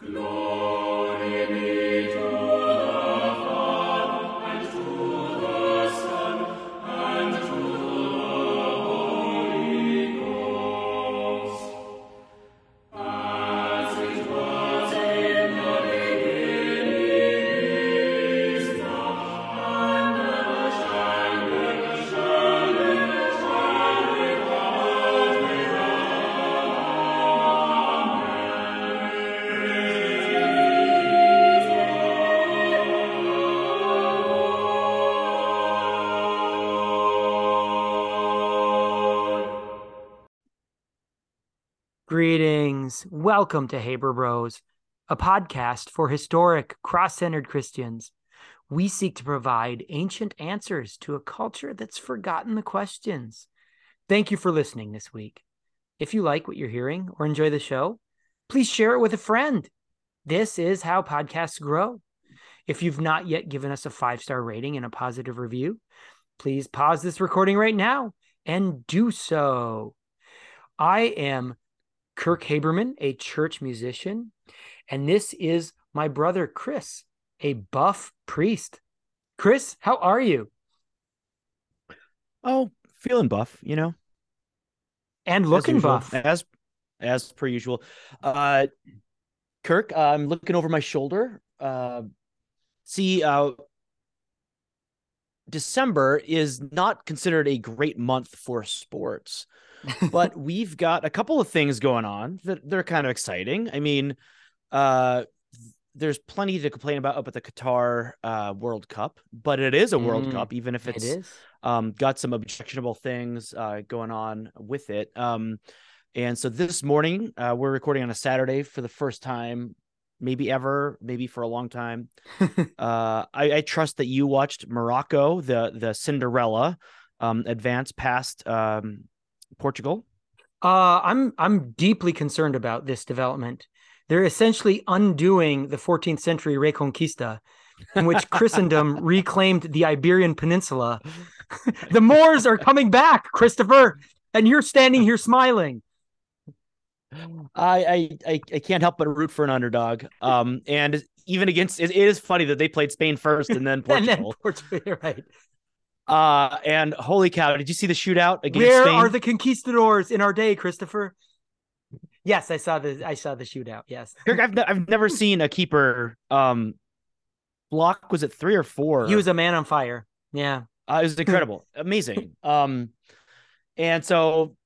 Glory. Welcome to Haber Bros, a podcast for historic, cross centered Christians. We seek to provide ancient answers to a culture that's forgotten the questions. Thank you for listening this week. If you like what you're hearing or enjoy the show, please share it with a friend. This is how podcasts grow. If you've not yet given us a five star rating and a positive review, please pause this recording right now and do so. I am Kirk Haberman, a church musician. And this is my brother, Chris, a buff priest. Chris, how are you? Oh, feeling buff, you know. And looking as usual, buff. As as per usual. Uh Kirk, uh, I'm looking over my shoulder. Uh see uh December is not considered a great month for sports but we've got a couple of things going on that they're kind of exciting. I mean, uh, there's plenty to complain about up at the Qatar uh, World Cup, but it is a World Mm, Cup, even if it it's is. um, got some objectionable things uh, going on with it. Um, and so this morning, uh, we're recording on a Saturday for the first time, maybe ever, maybe for a long time. uh, I, I trust that you watched Morocco, the the Cinderella, um, advance past um, Portugal. Uh, I'm I'm deeply concerned about this development. They're essentially undoing the 14th century Reconquista, in which Christendom reclaimed the Iberian Peninsula. the Moors are coming back, Christopher, and you're standing here smiling. I, I I I can't help but root for an underdog. Um, and even against it, it is funny that they played Spain first and then And then Portugal. Portugal, right. Uh, and holy cow, did you see the shootout against Where Spain? are the conquistadors in our day, Christopher? Yes, I saw the I saw the shootout. Yes, Kirk, I've, I've never seen a keeper um block. Was it three or four? he was a man on fire. Yeah, Uh, it was incredible, amazing. Um, and so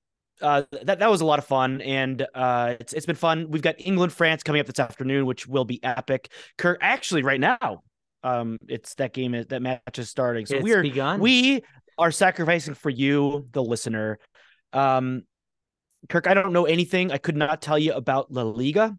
uh, that that was a lot of fun, and uh, it's it's been fun. We've got England France coming up this afternoon, which will be epic. Kirk, actually, right now, um, it's that game is that match is starting. So it's we're begun. we are sacrificing for you, the listener. Um, Kirk, I don't know anything. I could not tell you about La Liga.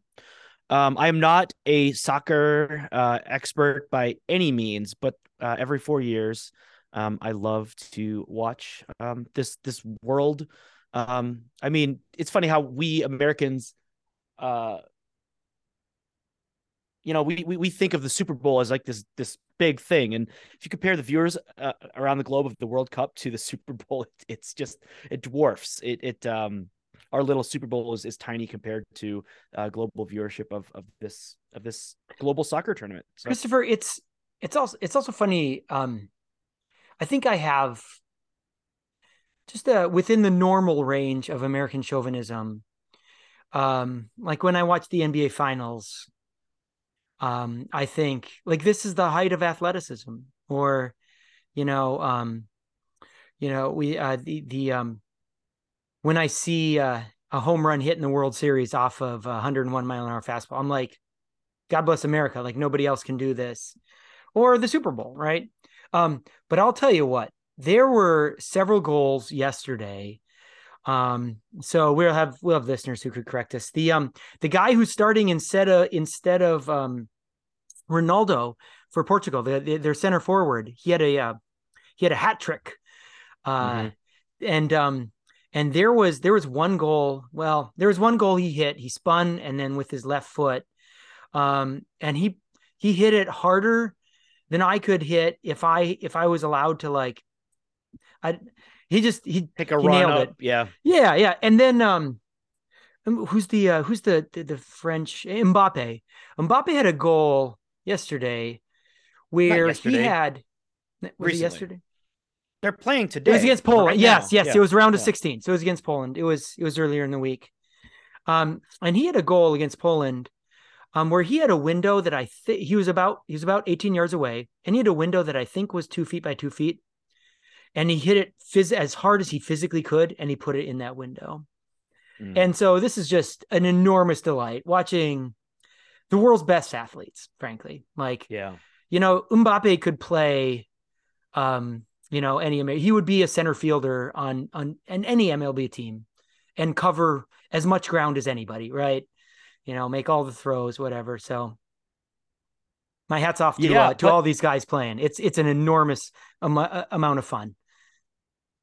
Um, I am not a soccer uh, expert by any means, but uh, every four years, um, I love to watch um, this this world. Um, I mean, it's funny how we Americans, uh, you know, we, we we think of the Super Bowl as like this this big thing, and if you compare the viewers uh, around the globe of the World Cup to the Super Bowl, it, it's just it dwarfs it. It um our little Super Bowl is, is tiny compared to uh, global viewership of of this of this global soccer tournament. So, Christopher, it's it's also it's also funny. Um, I think I have just uh, within the normal range of American chauvinism. Um, like when I watch the NBA finals, um, I think like this is the height of athleticism, or you know, um, you know, we uh, the the um, when I see uh, a home run hit in the World Series off of a 101 mile an hour fastball, I'm like, God bless America, like nobody else can do this, or the Super Bowl, right? Um, but I'll tell you what, there were several goals yesterday. Um, so we'll have we'll have listeners who could correct us. The um the guy who's starting instead of instead of um Ronaldo for Portugal, the, the, their center forward, he had a uh, he had a hat trick, uh, Mhm. and um and there was there was one goal. Well, there was one goal he hit. He spun and then with his left foot, um, and he he hit it harder than I could hit if I if I was allowed to like. I he just he Take a he run up. it. Yeah. yeah, yeah. And then um Um, who's the uh, who's the, the the French Mbappe? Mbappe had a goal yesterday where yesterday. he had was Recently. it yesterday? They're playing today. It was against Poland. Right yes, yes. Yeah. It was round of yeah. 16. So it was against Poland. It was it was earlier in the week. Um, and he had a goal against Poland, um, where he had a window that I think he was about he was about 18 yards away, and he had a window that I think was two feet by two feet, and he hit it phys- as hard as he physically could, and he put it in that window. Mm. And so this is just an enormous delight watching the world's best athletes, frankly. Like, yeah, you know, Mbappe could play, um, you know, any he would be a center fielder on on, on any MLB team and cover as much ground as anybody, right? You know, make all the throws, whatever. So my hats off to yeah, uh, to but, all these guys playing. It's it's an enormous am- uh, amount of fun.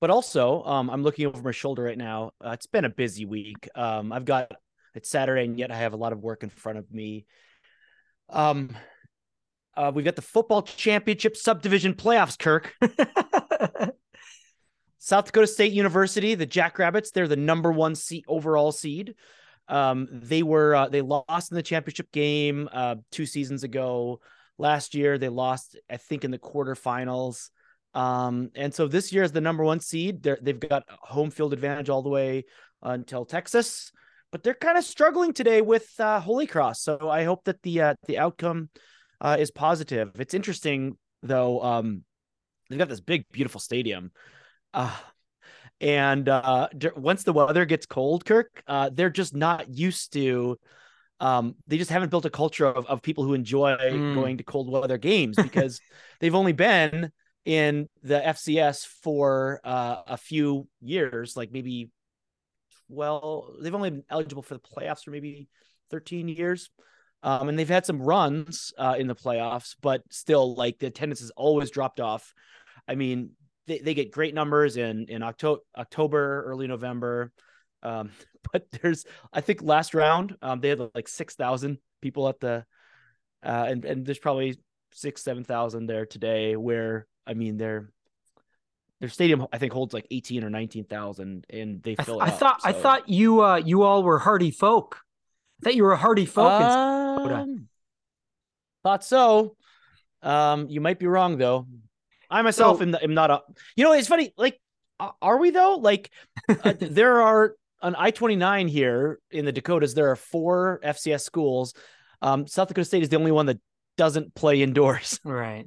But also, um, I'm looking over my shoulder right now. Uh, it's been a busy week. Um, I've got it's Saturday, and yet I have a lot of work in front of me. Um, uh, we've got the football championship subdivision playoffs, Kirk. South Dakota State University, the Jackrabbits, they're the number one seed overall seed. Um, they were uh, they lost in the championship game uh, two seasons ago. Last year they lost, I think, in the quarterfinals. Um, and so this year is the number one seed. they they've got home field advantage all the way until Texas, but they're kind of struggling today with uh, Holy Cross. So I hope that the uh, the outcome uh, is positive. It's interesting though. Um, they've got this big, beautiful stadium. Uh, and uh, once the weather gets cold, Kirk, uh, they're just not used to. Um, they just haven't built a culture of, of people who enjoy mm. going to cold weather games because they've only been in the FCS for uh, a few years, like maybe, well, they've only been eligible for the playoffs for maybe 13 years. Um, and they've had some runs uh, in the playoffs, but still, like the attendance has always dropped off. I mean, they, they get great numbers in in October, October, early November. Um, but there's, I think, last round um, they had like six thousand people at the, uh, and and there's probably six seven thousand there today. Where I mean, their their stadium I think holds like eighteen or nineteen thousand, and they fill I, th- I thought so. I thought you uh you all were hardy folk. I thought you were a hardy folk. Um, thought so. Um, you might be wrong though. I myself so, am, am, not a. You know, it's funny. Like, are we though? Like, uh, there are on I twenty nine here in the Dakotas. There are four FCS schools. Um, South Dakota State is the only one that doesn't play indoors. Right.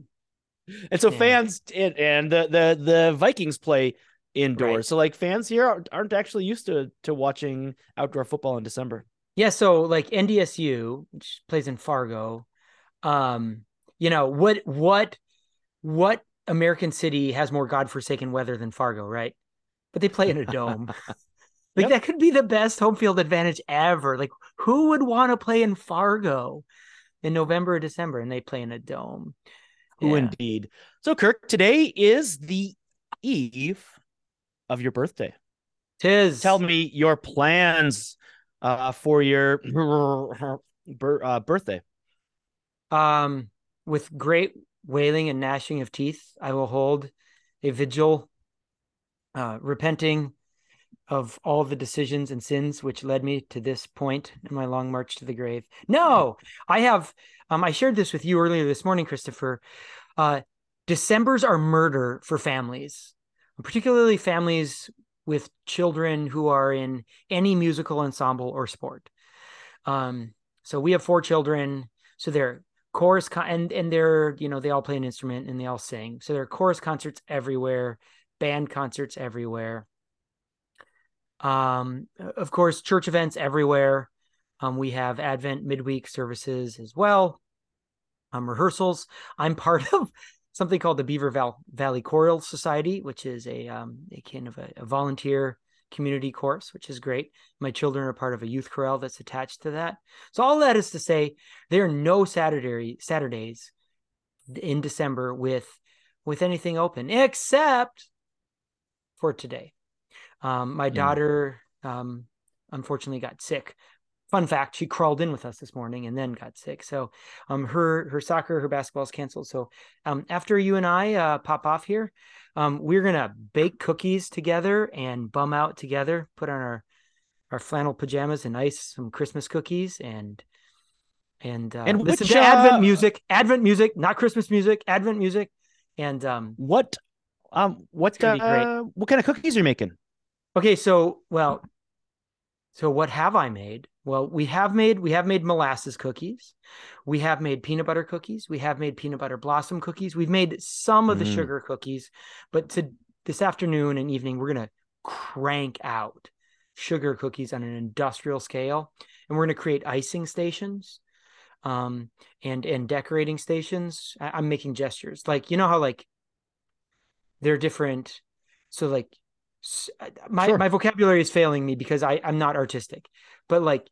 And so yeah. fans and, and the the the Vikings play indoors. Right. So like fans here aren't, aren't actually used to to watching outdoor football in December. Yeah, so like NDSU, which plays in Fargo, um, you know, what what what American City has more godforsaken weather than Fargo, right? But they play in a dome. like yep. that could be the best home field advantage ever. Like who would want to play in Fargo in November or December and they play in a dome? Who yeah. indeed. So Kirk, today is the eve of your birthday. Tis. Tell me your plans uh, for your uh, birthday. Um, with great wailing and gnashing of teeth, I will hold a vigil, uh, repenting of all the decisions and sins which led me to this point in my long march to the grave. No, I have. Um, I shared this with you earlier this morning, Christopher. Uh, December's are murder for families, particularly families with children who are in any musical ensemble or sport. Um, so we have four children. So they're chorus con- and and they're you know they all play an instrument and they all sing so there are chorus concerts everywhere band concerts everywhere um of course church events everywhere um we have advent midweek services as well um rehearsals i'm part of something called the beaver Val- valley choral society which is a um a kind of a, a volunteer community course, which is great. My children are part of a youth chorale that's attached to that. So all that is to say, there are no Saturday Saturdays in December with with anything open except for today. Um, my mm. daughter um, unfortunately got sick. Fun fact: she crawled in with us this morning and then got sick. So, um, her her soccer, her basketball is canceled. So, um, after you and I uh, pop off here, um, we're gonna bake cookies together and bum out together, put on our our flannel pajamas and ice some Christmas cookies and and uh, And listen which, to Advent uh, music, Advent music, not Christmas music, Advent music, and um. What um what gonna be great. uh, what kind of cookies are you making? Okay, so well, so what have I made? Well, we have made we have made molasses cookies, we have made peanut butter cookies, we have made peanut butter blossom cookies. We've made some of the Mm. sugar cookies, but to this afternoon and evening we're gonna crank out sugar cookies on an industrial scale, and we're gonna create icing stations, um, and and decorating stations. I, I'm making gestures like you know how like they're different. So like Uh, my Sure. my vocabulary is failing me because I I'm not artistic, but like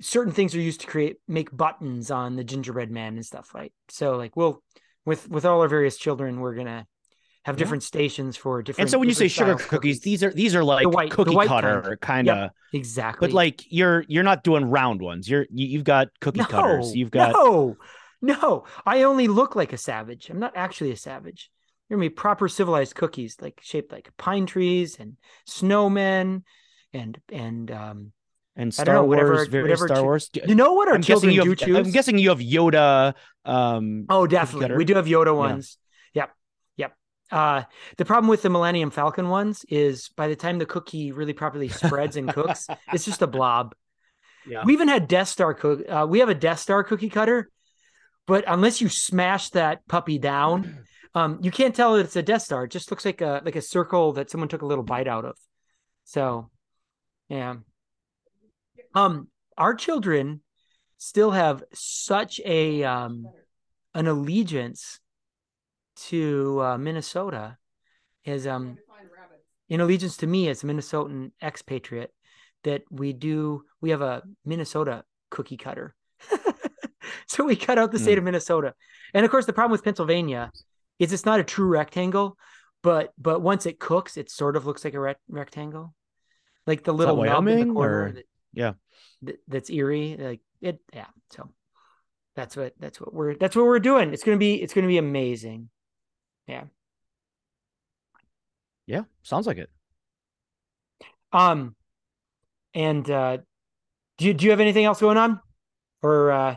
certain things are used to create make buttons on the gingerbread man and stuff, right? So like we'll with with all our various children, we're gonna have Yeah. different stations for different. And so when you say sugar of cookies, these are these are like the white- cookie white cutter kind Yep. of exactly, but like you're you're not doing round ones. You're you, you've got cookie cutters. You've got no, no. I only look like a savage. I'm not actually a savage. You're gonna be proper civilized cookies, like shaped like pine trees and snowmen, and and um. and Star know, whatever- Wars, very whatever Star Wars. You know what our I'm children you do have, choose? I'm guessing you have Yoda. Um, Oh, definitely. We do have Yoda ones. Yep. Yep. Uh, the problem with the Millennium Falcon ones is by the time the cookie really properly spreads and cooks, it's just a blob. yeah. We even had Death Star cook. Uh, we have a Death Star cookie cutter, but unless you smash that puppy down, um, you can't tell that it's a Death Star. It just looks like a like a circle that someone took a little bite out of. So, yeah. Um, our children still have such a um an allegiance to uh, Minnesota as um in allegiance to me as a Minnesotan expatriate that we do we have a Minnesota cookie cutter. so we cut out the state of Minnesota. And of course the problem with Pennsylvania is it's not a true rectangle, but but once it cooks it sort of looks like a rec- rectangle. Like the little nub in the corner or- that- yeah. that, that's eerie like it yeah so that's what that's what we're that's what we're doing it's gonna be it's gonna be amazing Yeah. Yeah, sounds like it. um and uh do you, do you have anything else going on or uh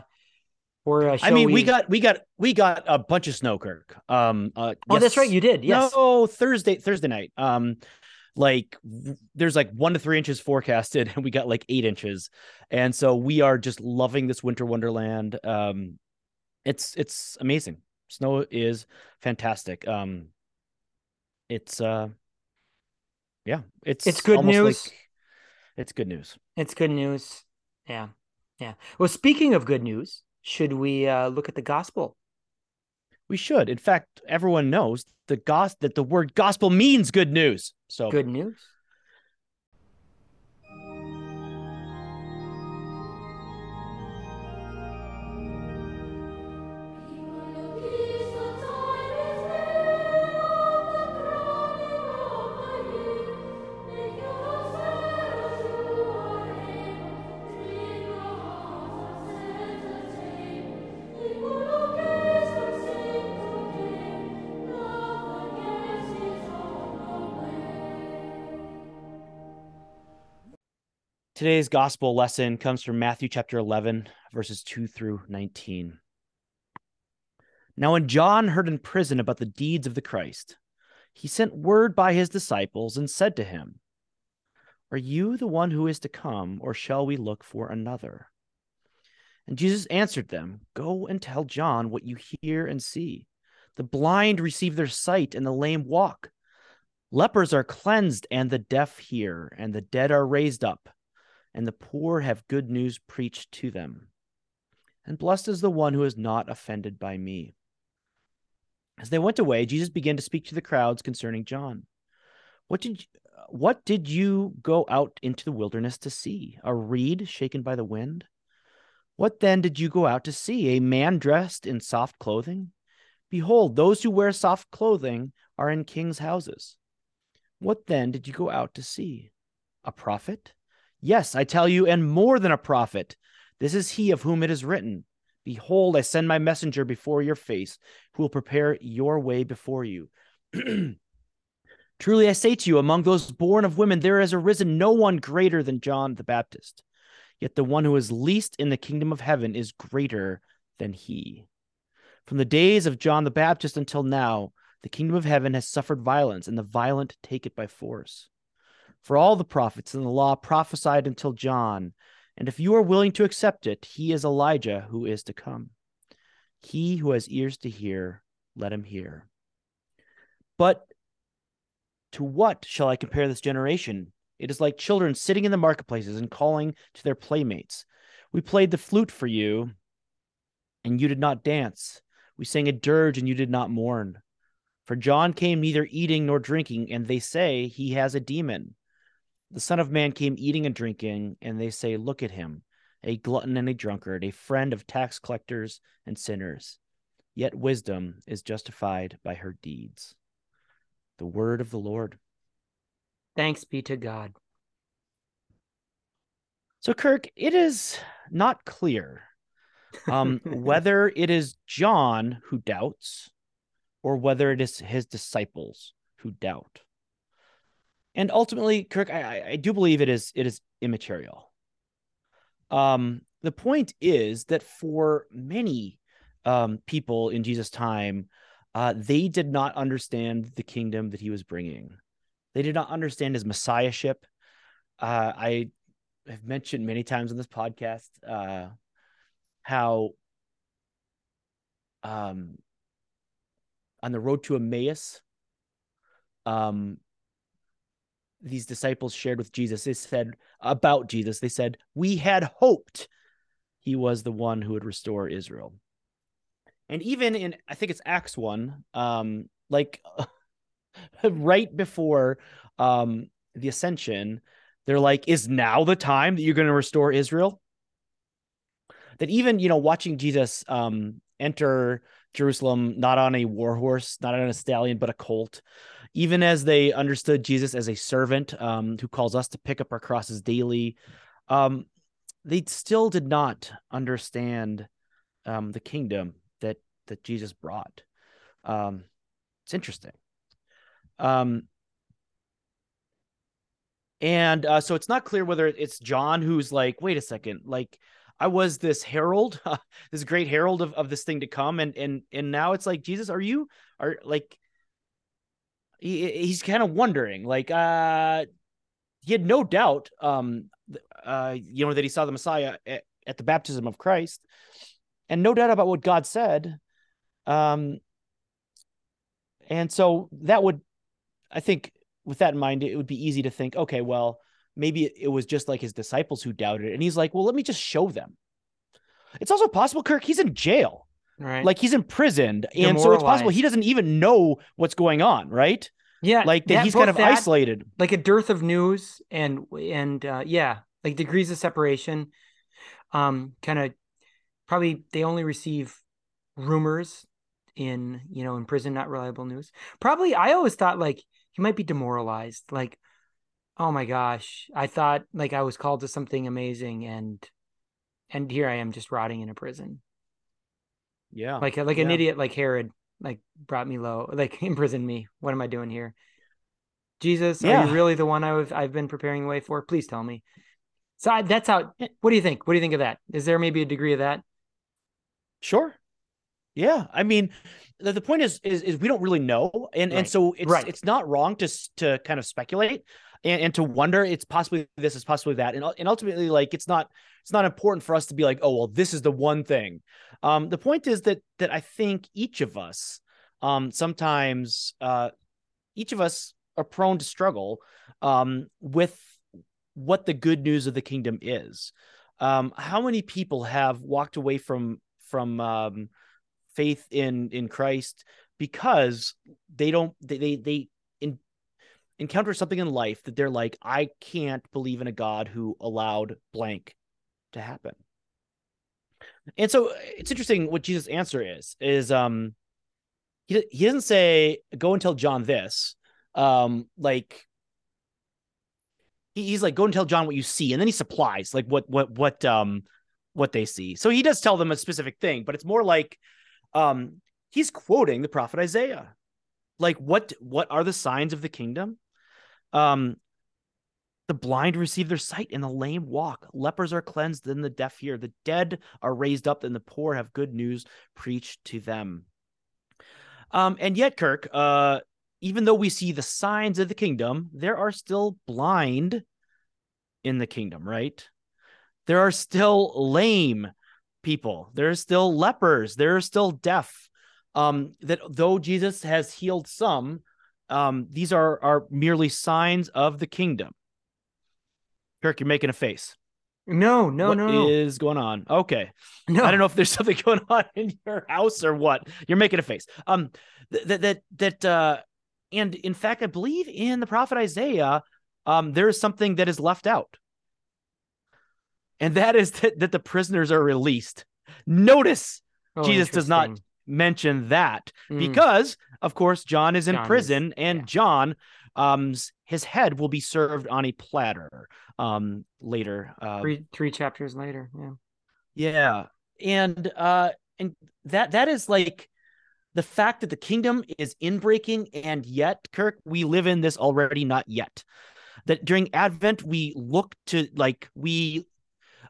or uh, I mean, we... got we got we got a bunch of snow, Kirk. Um, uh, oh that's right you did yes No, Thursday Thursday night. Um, like there's like one to three inches forecasted, and we got like eight inches, and so we are just loving this winter wonderland. Um, it's it's amazing. Snow is fantastic. Um, it's uh, yeah, it's It's good news. Like, it's good news. it's good news yeah yeah well speaking of good news should we uh look at the gospel We should. In fact, everyone knows the gos that the word gospel means good news. So good news Today's gospel lesson comes from Matthew chapter 11, verses 2 through 19. Now, when John heard in prison about the deeds of the Christ, he sent word by his disciples and said to him, Are you the one who is to come, or shall we look for another? And Jesus answered them, Go and tell John what you hear and see. The blind receive their sight, and the lame walk. Lepers are cleansed, and the deaf hear, and the dead are raised up and the poor have good news preached to them. And blessed is the one who is not offended by me. As they went away, Jesus began to speak to the crowds concerning John. What did you, what did you go out into the wilderness to see? A reed shaken by the wind? What then did you go out to see? A man dressed in soft clothing? Behold, those who wear soft clothing are in kings' houses. What then did you go out to see? A prophet? Yes, I tell you, and more than a prophet. This is he of whom it is written Behold, I send my messenger before your face, who will prepare your way before you. Truly I say to you, among those born of women, there has arisen no one greater than John the Baptist. Yet the one who is least in the kingdom of heaven is greater than he. From the days of John the Baptist until now, the kingdom of heaven has suffered violence, and the violent take it by force. For all the prophets and the law prophesied until John, and if you are willing to accept it, he is Elijah who is to come. He who has ears to hear, let him hear. But to what shall I compare this generation? It is like children sitting in the marketplaces and calling to their playmates. We played the flute for you, and you did not dance. We sang a dirge, and you did not mourn. For John came neither eating nor drinking, and they say he has a demon. The Son of Man came eating and drinking, and they say, Look at him, a glutton and a drunkard, a friend of tax collectors and sinners. Yet wisdom is justified by her deeds. The word of the Lord. Thanks be to God. So, Kirk, it is not clear um, whether it is John who doubts or whether it is his disciples who doubt. And ultimately, Kirk, I, I do believe it is it is immaterial. Um, the point is that for many um, people in Jesus' time, uh, they did not understand the kingdom that he was bringing. They did not understand his messiahship. Uh, I have mentioned many times on this podcast uh, how um, on the road to Emmaus, um, these disciples shared with Jesus. They said about Jesus, they said, We had hoped he was the one who would restore Israel. And even in, I think it's Acts 1, um, like right before um, the ascension, they're like, Is now the time that you're going to restore Israel? That even, you know, watching Jesus um, enter Jerusalem, not on a war horse, not on a stallion, but a colt, even as they understood Jesus as a servant um, who calls us to pick up our crosses daily, um, they still did not understand um, the kingdom that that Jesus brought. Um, it's interesting. Um, and uh, so it's not clear whether it's John who's like, wait a second, like I was this herald, this great herald of, of this thing to come, and and and now it's like Jesus, are you are like he, he's kind of wondering like uh he had no doubt um uh you know that he saw the messiah at, at the baptism of christ and no doubt about what god said um and so that would i think with that in mind it would be easy to think okay well maybe it was just like his disciples who doubted and he's like well let me just show them. It's also possible kirk he's in jail Right. like he's imprisoned and so it's possible he doesn't even know what's going on right? Yeah like that, he's kind of that, isolated. like a dearth of news and and uh, yeah like degrees of separation. Um kind of probably they only receive rumors in you know in prison not reliable news. Probably i always thought like he might be demoralized. Like oh my gosh i thought like i was called to something amazing and and here i am just rotting in a prison yeah. Like like yeah. an idiot like Herod like brought me low, like imprisoned me. What am I doing here? Jesus, yeah. are you really the one I've I've been preparing the way for? Please tell me. So I, that's how. What do you think? What do you think of that? Is there maybe a degree of that? Sure. Yeah, I mean, the, the point is, is is we don't really know, and right. and so it's right. it's not wrong to to kind of speculate and, and to wonder. It's possibly this, is possibly that, and and ultimately, like it's not it's not important for us to be like, oh well, this is the one thing. Um, the point is that that I think each of us, um, sometimes, uh, each of us are prone to struggle, um, with what the good news of the kingdom is. Um, how many people have walked away from from um, faith in in Christ because they don't they they, they encounter something in life that they're like I can't believe in a God who allowed blank to happen. And so it's interesting what Jesus' answer is is um he he doesn't say go and tell John this um like he's like go and tell John what you see and then he supplies like what what what um what they see. So he does tell them a specific thing, but it's more like um he's quoting the prophet Isaiah. like what what are the signs of the kingdom um the blind receive their sight and the lame walk. Lepers are cleansed and the deaf hear. The dead are raised up and the poor have good news preached to them. Um and yet kirk uh even though we see the signs of the kingdom there are still blind in the kingdom right? There are still lame people. There are still lepers. There are still deaf. Um, that though Jesus has healed some, um, these are are merely signs of the kingdom. Kirk, you're making a face. No, no, What no, no. is going on? Okay, no. I don't know if there's something going on in your house or what. You're making a face. Um, that that that uh, and in fact, I believe in the prophet Isaiah, um, there is something that is left out, and that is that that the prisoners are released. Notice Oh, Jesus does not. Mention that Mm. because of course John is in John is- prison and yeah. John um's his head will be served on a platter um later uh, three three chapters later. Yeah. yeah and uh and that that is like the fact that the kingdom is inbreaking and yet kirk we live in this already not yet that during advent we look to like we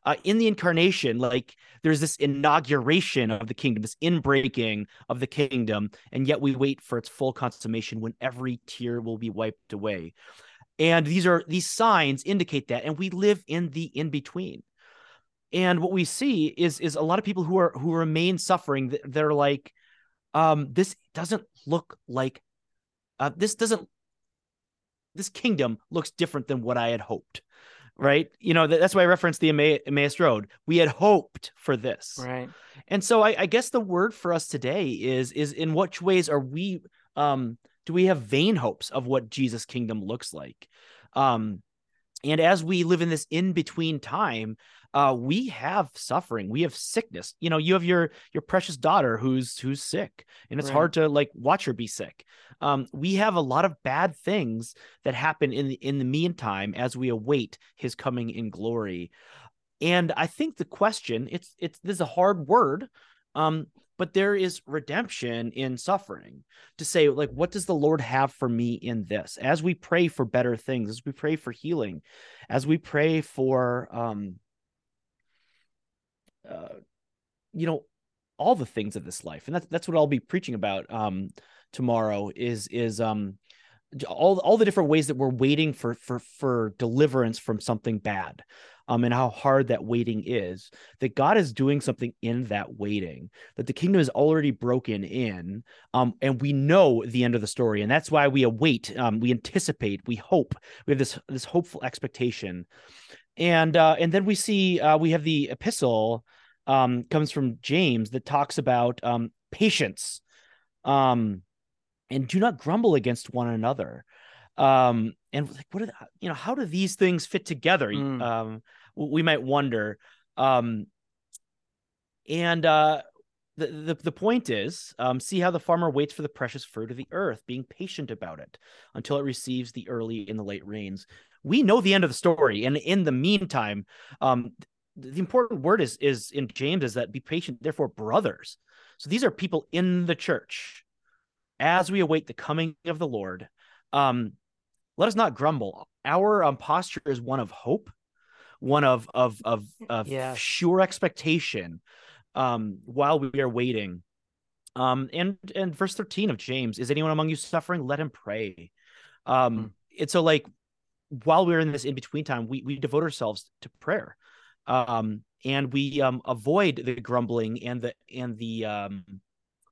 uh, in the incarnation like there's this inauguration of the kingdom this inbreaking of the kingdom and yet we wait for its full consummation when every tear will be wiped away. And these are these signs indicate that and we live in the in between and what we see is is a lot of people who are who remain suffering they're like um this doesn't look like uh, this doesn't this kingdom looks different than what i had hoped right you know that's why i referenced the Emma- emmaus road we had hoped for this Right. and so I, I guess the word for us today is is in which ways are we um do we have vain hopes of what Jesus kingdom looks like? Um and as we live in this in between time, uh we have suffering, we have sickness. You know, you have your your precious daughter who's who's sick and it's Right. hard to like watch her be sick. Um we have a lot of bad things that happen in the in the meantime as we await his coming in glory and i think the question it's it's this is a hard word um but there is redemption in suffering to say like what does the lord have for me in this as we pray for better things as we pray for healing as we pray for um uh, you know all the things of this life. And that's that's what I'll be preaching about um tomorrow is is um all all the different ways that we're waiting for for for deliverance from something bad um and how hard that waiting is that God is doing something in that waiting that the kingdom is already broken in um and we know the end of the story. And that's why we await um we anticipate we hope we have this this hopeful expectation and uh and then we see uh we have the epistle um comes from James that talks about um patience. Um and do not grumble against one another. Um and like what are the, you know how do these things fit together Mm. um we might wonder. Um and uh the, the the point is um see how the farmer waits for the precious fruit of the earth being patient about it until it receives the early and the late rains we know the end of the story. And in the meantime um the important word is is in james is that be patient therefore brothers. So these are people in the church. As we await the coming of the lord um let us not grumble. Our um, posture is one of hope one of of of, of Yes. sure expectation um while we are waiting. Um and and verse 13 of james is anyone among you suffering? Let him pray. Um and so like while we're in this in between time we we devote ourselves to prayer um and we um avoid the grumbling and the and the um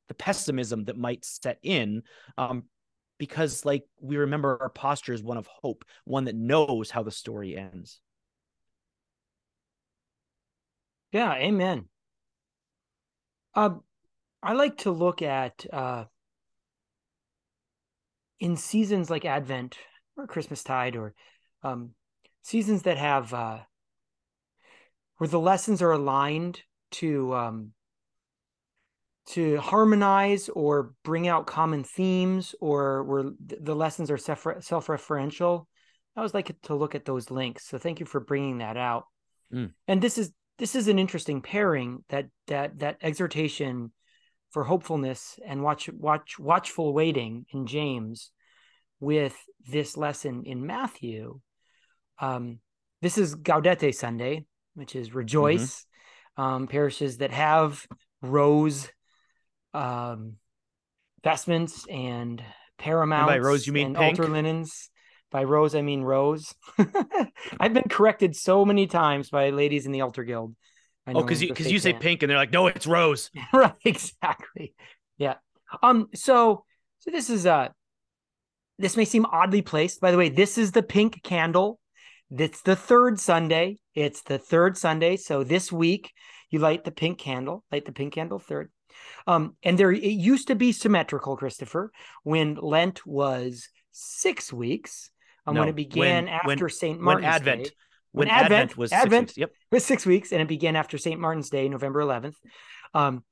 the pessimism that might set in um because like we remember our posture is one of hope one that knows how the story ends Yeah, amen. Um, I like to look at uh, in seasons like Advent or Christmastide or um, seasons that have uh, where the lessons are aligned to um, to harmonize or bring out common themes or where the lessons are self self-referential. I always like to look at those links. So thank you for bringing that out. Mm. And this is this is an interesting pairing that that that exhortation for hopefulness and watch watch watchful waiting in James with this lesson in Matthew. Um, this is Gaudete Sunday, which is rejoice. Mm-hmm. Um, parishes that have rose um, vestments and paraments by rose you mean and altar linens. By rose I mean rose. I've been corrected so many times by ladies in the altar guild. oh, because you because you say pink and they're like, no, it's rose. right, exactly. Yeah. Um. So so this is uh this may seem oddly placed. By the way, this is the pink candle. It's the third Sunday. It's the third Sunday. So this week you light the pink candle, light the pink candle third. Um, and there it used to be symmetrical, Christopher, when Lent was six weeks. Um, no, when it began when, after St. Martin's when Advent. Day. When, when Advent, Advent, was Advent six weeks. Yep. was six weeks, and it began after St. Martin's Day, November 11th. Um,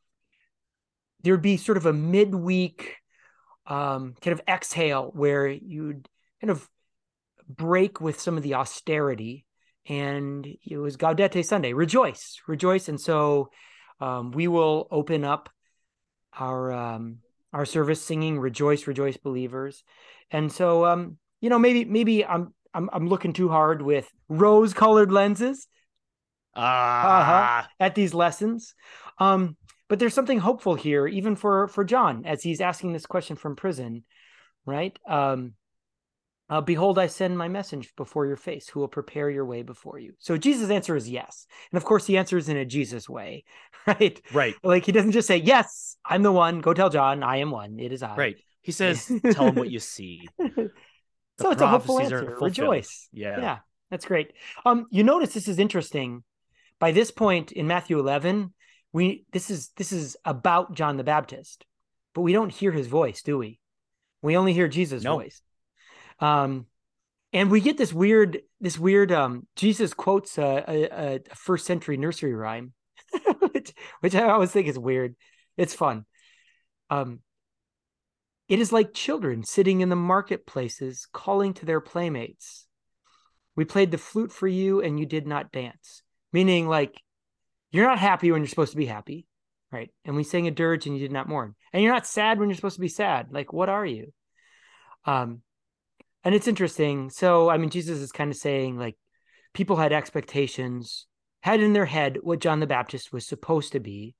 there would be sort of a midweek um, kind of exhale where you'd kind of break with some of the austerity. And it was Gaudete Sunday, rejoice, rejoice. And so um, we will open up our um, our service singing "Rejoice, Rejoice, Believers," and so um, you know maybe maybe I'm I'm I'm looking too hard with rose-colored lenses uh-huh, uh-huh, at these lessons. Um, but there's something hopeful here, even for for John, as he's asking this question from prison, right? Um, uh, Behold, I send my message before your face, who will prepare your way before you. So Jesus' answer is yes. And of course, he answers in a Jesus way, right? Right. Like he doesn't just say, Yes, I'm the one. Go tell John, I am one. It is I. Right. He says, Tell him what you see. The so it's a hopeful answer. Rejoice. Yeah. Yeah. That's great. Um, you notice this is interesting. By this point in Matthew 11, we this is this is about John the Baptist, but we don't hear his voice, do we? We only hear Jesus' no. voice. Um, and we get this weird, this weird. Um, Jesus quotes a, a, a first century nursery rhyme, which, which I always think is weird. It's fun. Um, it is like children sitting in the marketplaces, calling to their playmates. We played the flute for you, and you did not dance. Meaning, like, you're not happy when you're supposed to be happy, right? And we sang a dirge, and you did not mourn. And you're not sad when you're supposed to be sad. Like, what are you? Um, and it's interesting. So, I mean, Jesus is kind of saying like people had expectations, had in their head what John the Baptist was supposed to be.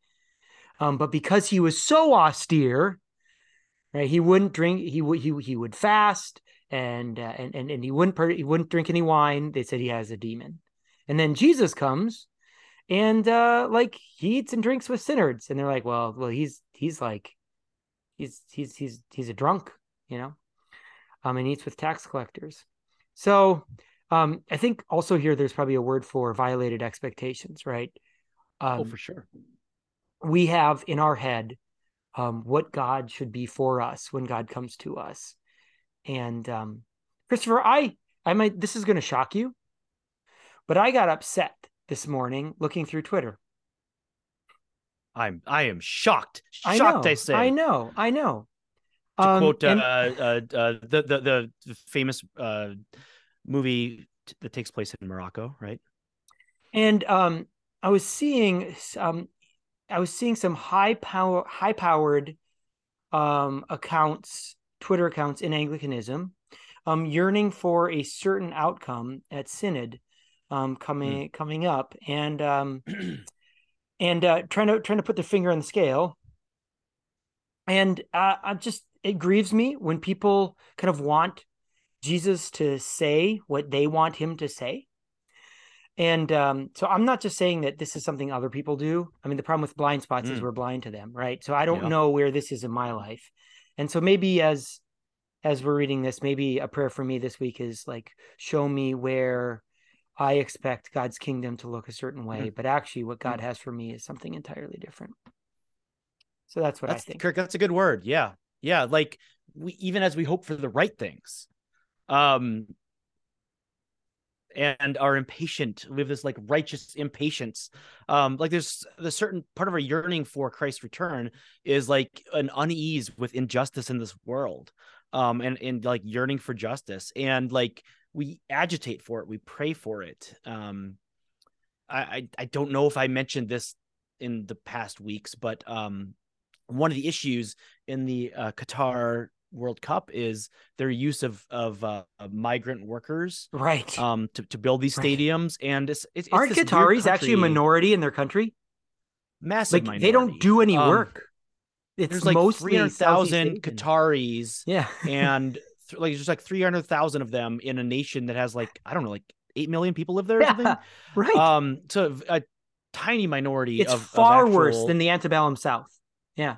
Um, but because he was so austere, right, he wouldn't drink. He would he he would fast, and uh, and and and he wouldn't he wouldn't drink any wine. They said he has a demon. And then Jesus comes, and uh, like he eats and drinks with sinners, and they're like, well, well, he's he's like, he's he's he's he's a drunk, you know um, and eats with tax collectors. So um, I think also here there's probably a word for violated expectations, right? Um, oh, for sure. We have in our head um, what God should be for us when God comes to us. And um, Christopher, I I might this is going to shock you, but I got upset this morning looking through Twitter. I'm I am shocked. Shocked, I, I say. I know, I know to um, quote and, uh, uh, uh, the, the the famous uh, movie t- that takes place in Morocco, right? And um, I was seeing um, I was seeing some high power high powered um, accounts, Twitter accounts in Anglicanism, um, yearning for a certain outcome at synod um, coming mm. coming up, and um, and uh, trying to trying to put the finger on the scale. And uh, I'm just it grieves me when people kind of want Jesus to say what they want him to say. And um, so I'm not just saying that this is something other people do. I mean, the problem with blind spots mm. is we're blind to them, right? So I don't yeah. know where this is in my life. And so maybe as as we're reading this, maybe a prayer for me this week is like, show me where I expect God's kingdom to look a certain way, mm. but actually what God mm. has for me is something entirely different. So that's what that's, I think. Kirk, that's a good word. Yeah yeah like we even as we hope for the right things um and are impatient we have this like righteous impatience um like there's the certain part of our yearning for christ's return is like an unease with injustice in this world um and and like yearning for justice and like we agitate for it we pray for it um i i, I don't know if i mentioned this in the past weeks but um one of the issues in the uh, Qatar World Cup is their use of of, uh, of migrant workers, right? Um, to, to build these stadiums, right. and it's, it's aren't Qataris actually a minority in their country? Massive, like minority. they don't do any um, work. It's there's like three hundred thousand Qataris, yeah, and th- like there's like three hundred thousand of them in a nation that has like I don't know, like eight million people live there or yeah, something, right? Um, so a tiny minority. It's of, far of actual... worse than the antebellum South. Yeah.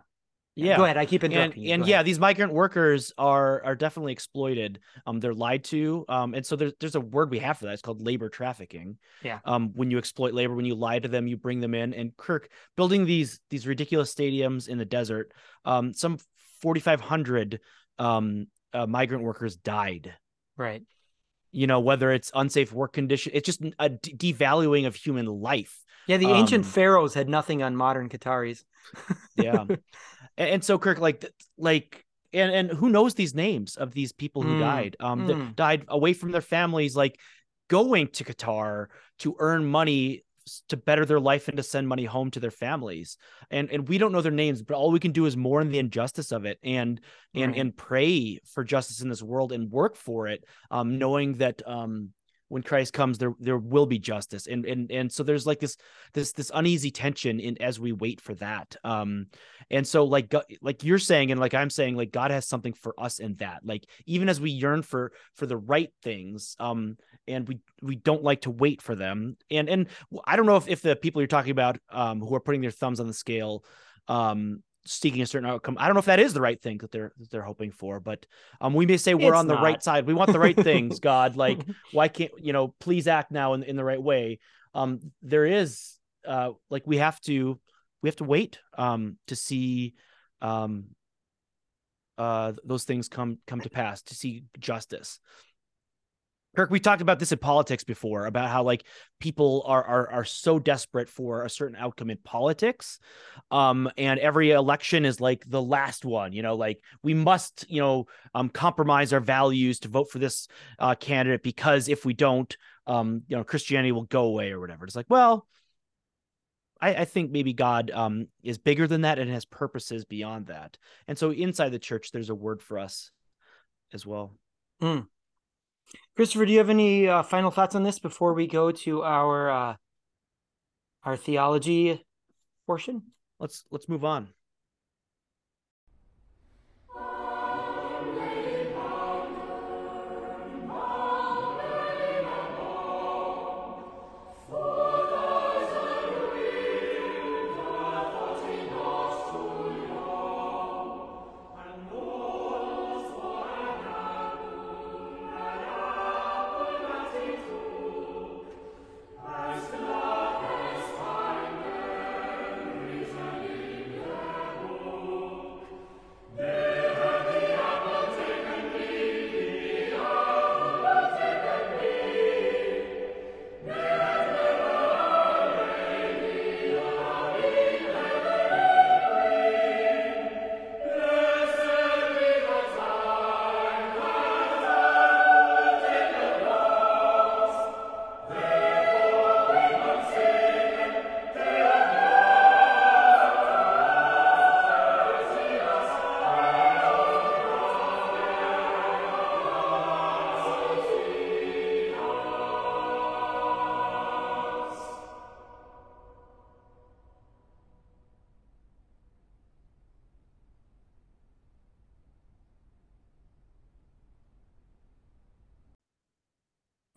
Yeah. Go ahead. I keep interrupting. And, and yeah, these migrant workers are are definitely exploited. Um, they're lied to. Um, and so there's there's a word we have for that. It's called labor trafficking. Yeah. Um, when you exploit labor, when you lie to them, you bring them in. And Kirk building these these ridiculous stadiums in the desert. Um, some 4,500 um uh, migrant workers died. Right. You know whether it's unsafe work condition, it's just a de- devaluing of human life. Yeah, the ancient um, pharaohs had nothing on modern Qataris. yeah. And, and, so Kirk, like, like, and and who knows these names of these people who mm, died, um, mm. that died away from their families, like going to Qatar to earn money to better their life and to send money home to their families and and we don't know their names but all we can do is mourn the injustice of it and and right. and pray for justice in this world and work for it um knowing that um when Christ comes, there there will be justice, and and and so there's like this this this uneasy tension in as we wait for that. Um, and so like like you're saying, and like I'm saying, like God has something for us in that. Like even as we yearn for for the right things, um, and we we don't like to wait for them, and and I don't know if if the people you're talking about, um, who are putting their thumbs on the scale, um seeking a certain outcome. I don't know if that is the right thing that they're that they're hoping for, but um, we may say we're it's on the not. right side. We want the right things, God. Like, why can't you know? Please act now in in the right way. Um, there is uh, like we have to we have to wait um to see um uh those things come come to pass to see justice Kirk, we talked about this in politics before about how like people are are are so desperate for a certain outcome in politics, um, and every election is like the last one. You know, like we must you know um compromise our values to vote for this uh, candidate because if we don't, um, you know, Christianity will go away or whatever. It's like, well, I, I think maybe God um is bigger than that and has purposes beyond that. And so inside the church, there's a word for us as well. Mm. Christopher, do you have any uh, final thoughts on this before we go to our uh, our theology portion? Let's let's move on.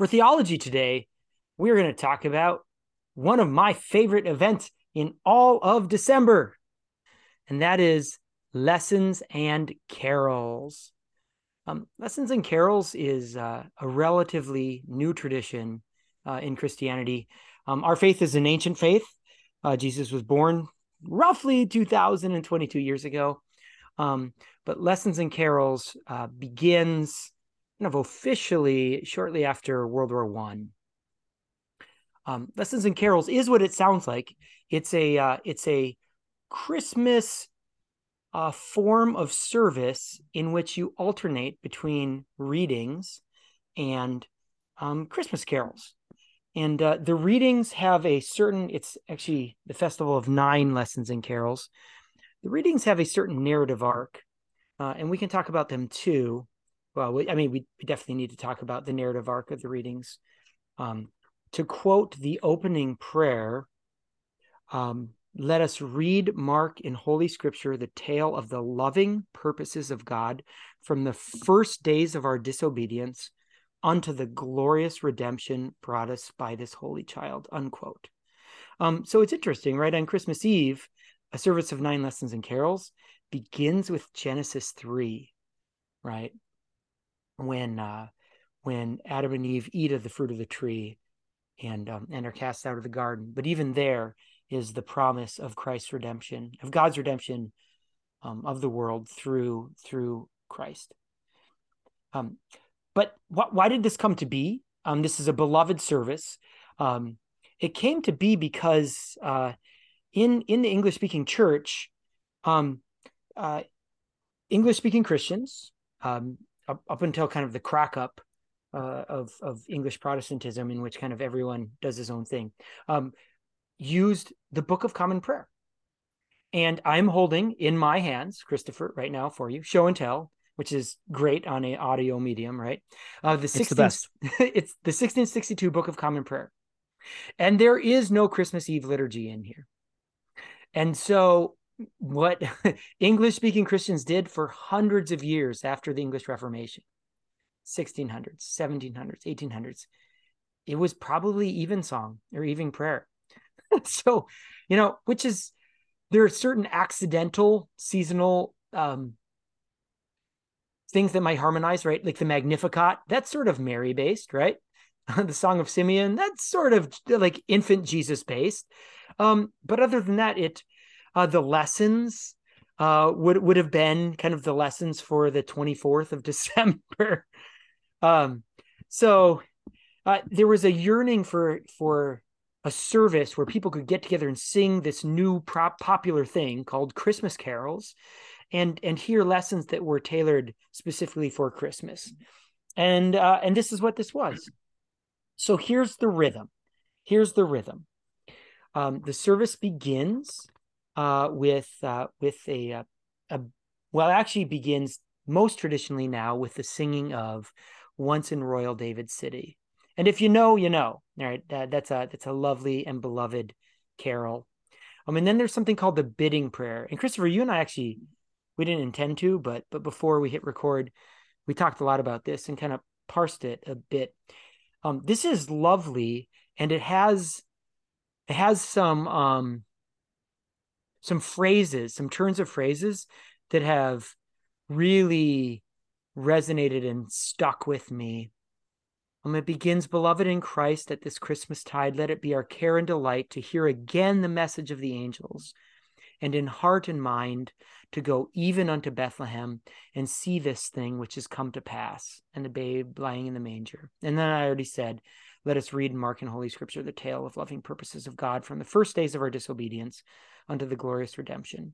For theology today, we're going to talk about one of my favorite events in all of December, and that is Lessons and Carols. Um, Lessons and Carols is uh, a relatively new tradition uh, in Christianity. Um, our faith is an ancient faith. Uh, Jesus was born roughly 2022 years ago. Um, but Lessons and Carols uh, begins kind of officially shortly after World War One. Um, Lessons and Carols is what it sounds like. It's a uh, it's a Christmas uh, form of service in which you alternate between readings and um, Christmas carols. And uh, the readings have a certain, it's actually the festival of nine lessons and carols. the readings have a certain narrative arc, uh, and we can talk about them too. Well, we, I mean, we, we definitely need to talk about the narrative arc of the readings. Um, to quote the opening prayer, um, let us read Mark in Holy Scripture the tale of the loving purposes of God from the first days of our disobedience unto the glorious redemption brought us by this holy child. Unquote. Um, so it's interesting, right? On Christmas Eve, a service of nine lessons and carols begins with Genesis 3, right? When uh, when Adam and Eve eat of the fruit of the tree and um, and are cast out of the garden. But even there is the promise of Christ's redemption, of God's redemption um, of the world through through Christ. Um, but wh- why did this come to be? Um, this is a beloved service. Um, it came to be because uh, in in the English speaking church, um, uh, English speaking Christians um, up, up until kind of the crack up uh, of of English Protestantism, in which kind of everyone does his own thing, um, used the Book of Common Prayer. And I'm holding in my hands, Christopher, right now for you, show and tell, which is great on a audio medium, right? Uh, the 16, it's the best. it's the 1662 Book of Common Prayer, and there is no Christmas Eve liturgy in here. And so, what English speaking Christians did for hundreds of years after the English Reformation 1600s, 1700s, 1800s. It was probably evensong or even prayer. so, you know, which is there are certain accidental seasonal um, things that might harmonize, right? Like the Magnificat, that's sort of Mary based, right? the Song of Simeon, that's sort of like infant Jesus based. Um, but other than that, it uh, the lessons uh, would would have been kind of the lessons for the 24th of December. Um, so uh, there was a yearning for for a service where people could get together and sing this new prop popular thing called Christmas carols, and and hear lessons that were tailored specifically for Christmas, and uh, and this is what this was. So here's the rhythm. Here's the rhythm. Um, the service begins uh, with uh, with a, a, uh, a well, actually begins most traditionally now with the singing of once in royal David City. And if you know, you know. All right, that, that's a that's a lovely and beloved carol. Um, and then there's something called the bidding prayer. And Christopher, you and I actually we didn't intend to, but but before we hit record, we talked a lot about this and kind of parsed it a bit. Um, this is lovely, and it has it has some um some phrases, some turns of phrases that have really resonated and stuck with me. Um, it begins, Beloved in Christ, at this Christmas tide, let it be our care and delight to hear again the message of the angels, and in heart and mind to go even unto Bethlehem and see this thing which has come to pass, and the babe lying in the manger. And then I already said, let us read and mark in Holy Scripture the tale of loving purposes of God from the first days of our disobedience unto the glorious redemption.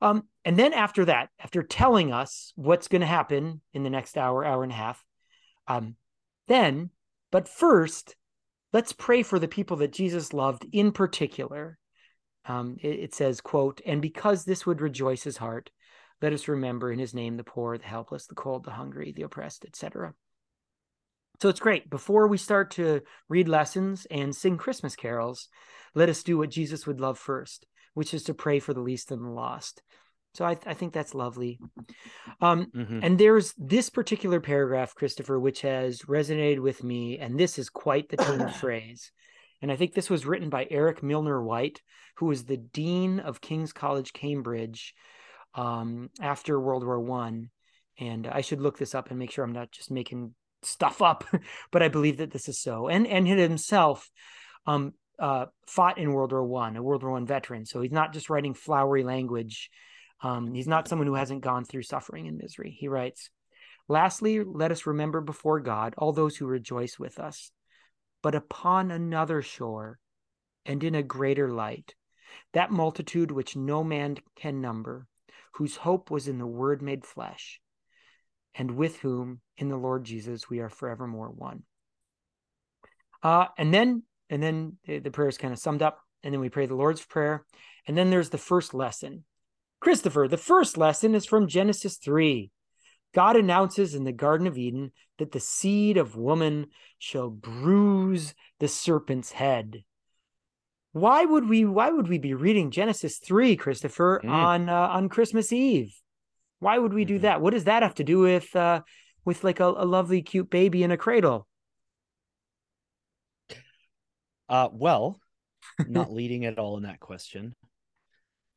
Um, and then after that, after telling us what's going to happen in the next hour, hour and a half, um, then, but first, let's pray for the people that Jesus loved in particular. Um, it, it says, quote, and because this would rejoice his heart, let us remember in his name the poor, the helpless, the cold, the hungry, the oppressed, etc. So it's great. Before we start to read lessons and sing Christmas carols, let us do what Jesus would love first which is to pray for the least and the lost. So I, I think that's lovely. Um, mm-hmm. And there's this particular paragraph, Christopher, which has resonated with me, and this is quite the turn of phrase. And I think this was written by Eric Milner White, who was the dean of King's College, Cambridge, um, after World War One. And I should look this up and make sure I'm not just making stuff up, but I believe that this is so. And and he himself um, uh, fought in World War One, a World War One veteran. So he's not just writing flowery language. Um, he's not someone who hasn't gone through suffering and misery. He writes, Lastly, let us remember before God all those who rejoice with us, but upon another shore and in a greater light, that multitude which no man can number, whose hope was in the Word made flesh, and with whom in the Lord Jesus we are forevermore one. Uh, and then and then the prayer is kind of summed up and then we pray the Lord's Prayer. And then there's the first lesson. Christopher, the first lesson is from Genesis 3. God announces in the Garden of Eden that the seed of woman shall bruise the serpent's head. Why would we why would we be reading Genesis 3, Christopher, mm. on uh, on Christmas Eve? Why would we do mm-hmm. that? What does that have to do with uh with like a, a lovely cute baby in a cradle? Uh well, not leading at all in that question.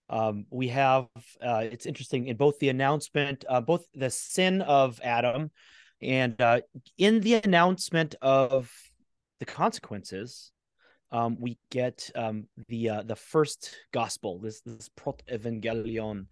Um, we have uh, it's interesting in both the announcement, uh, both the sin of Adam, and uh, in the announcement of the consequences, um, we get um, the uh, the first gospel, this this prot evangelion,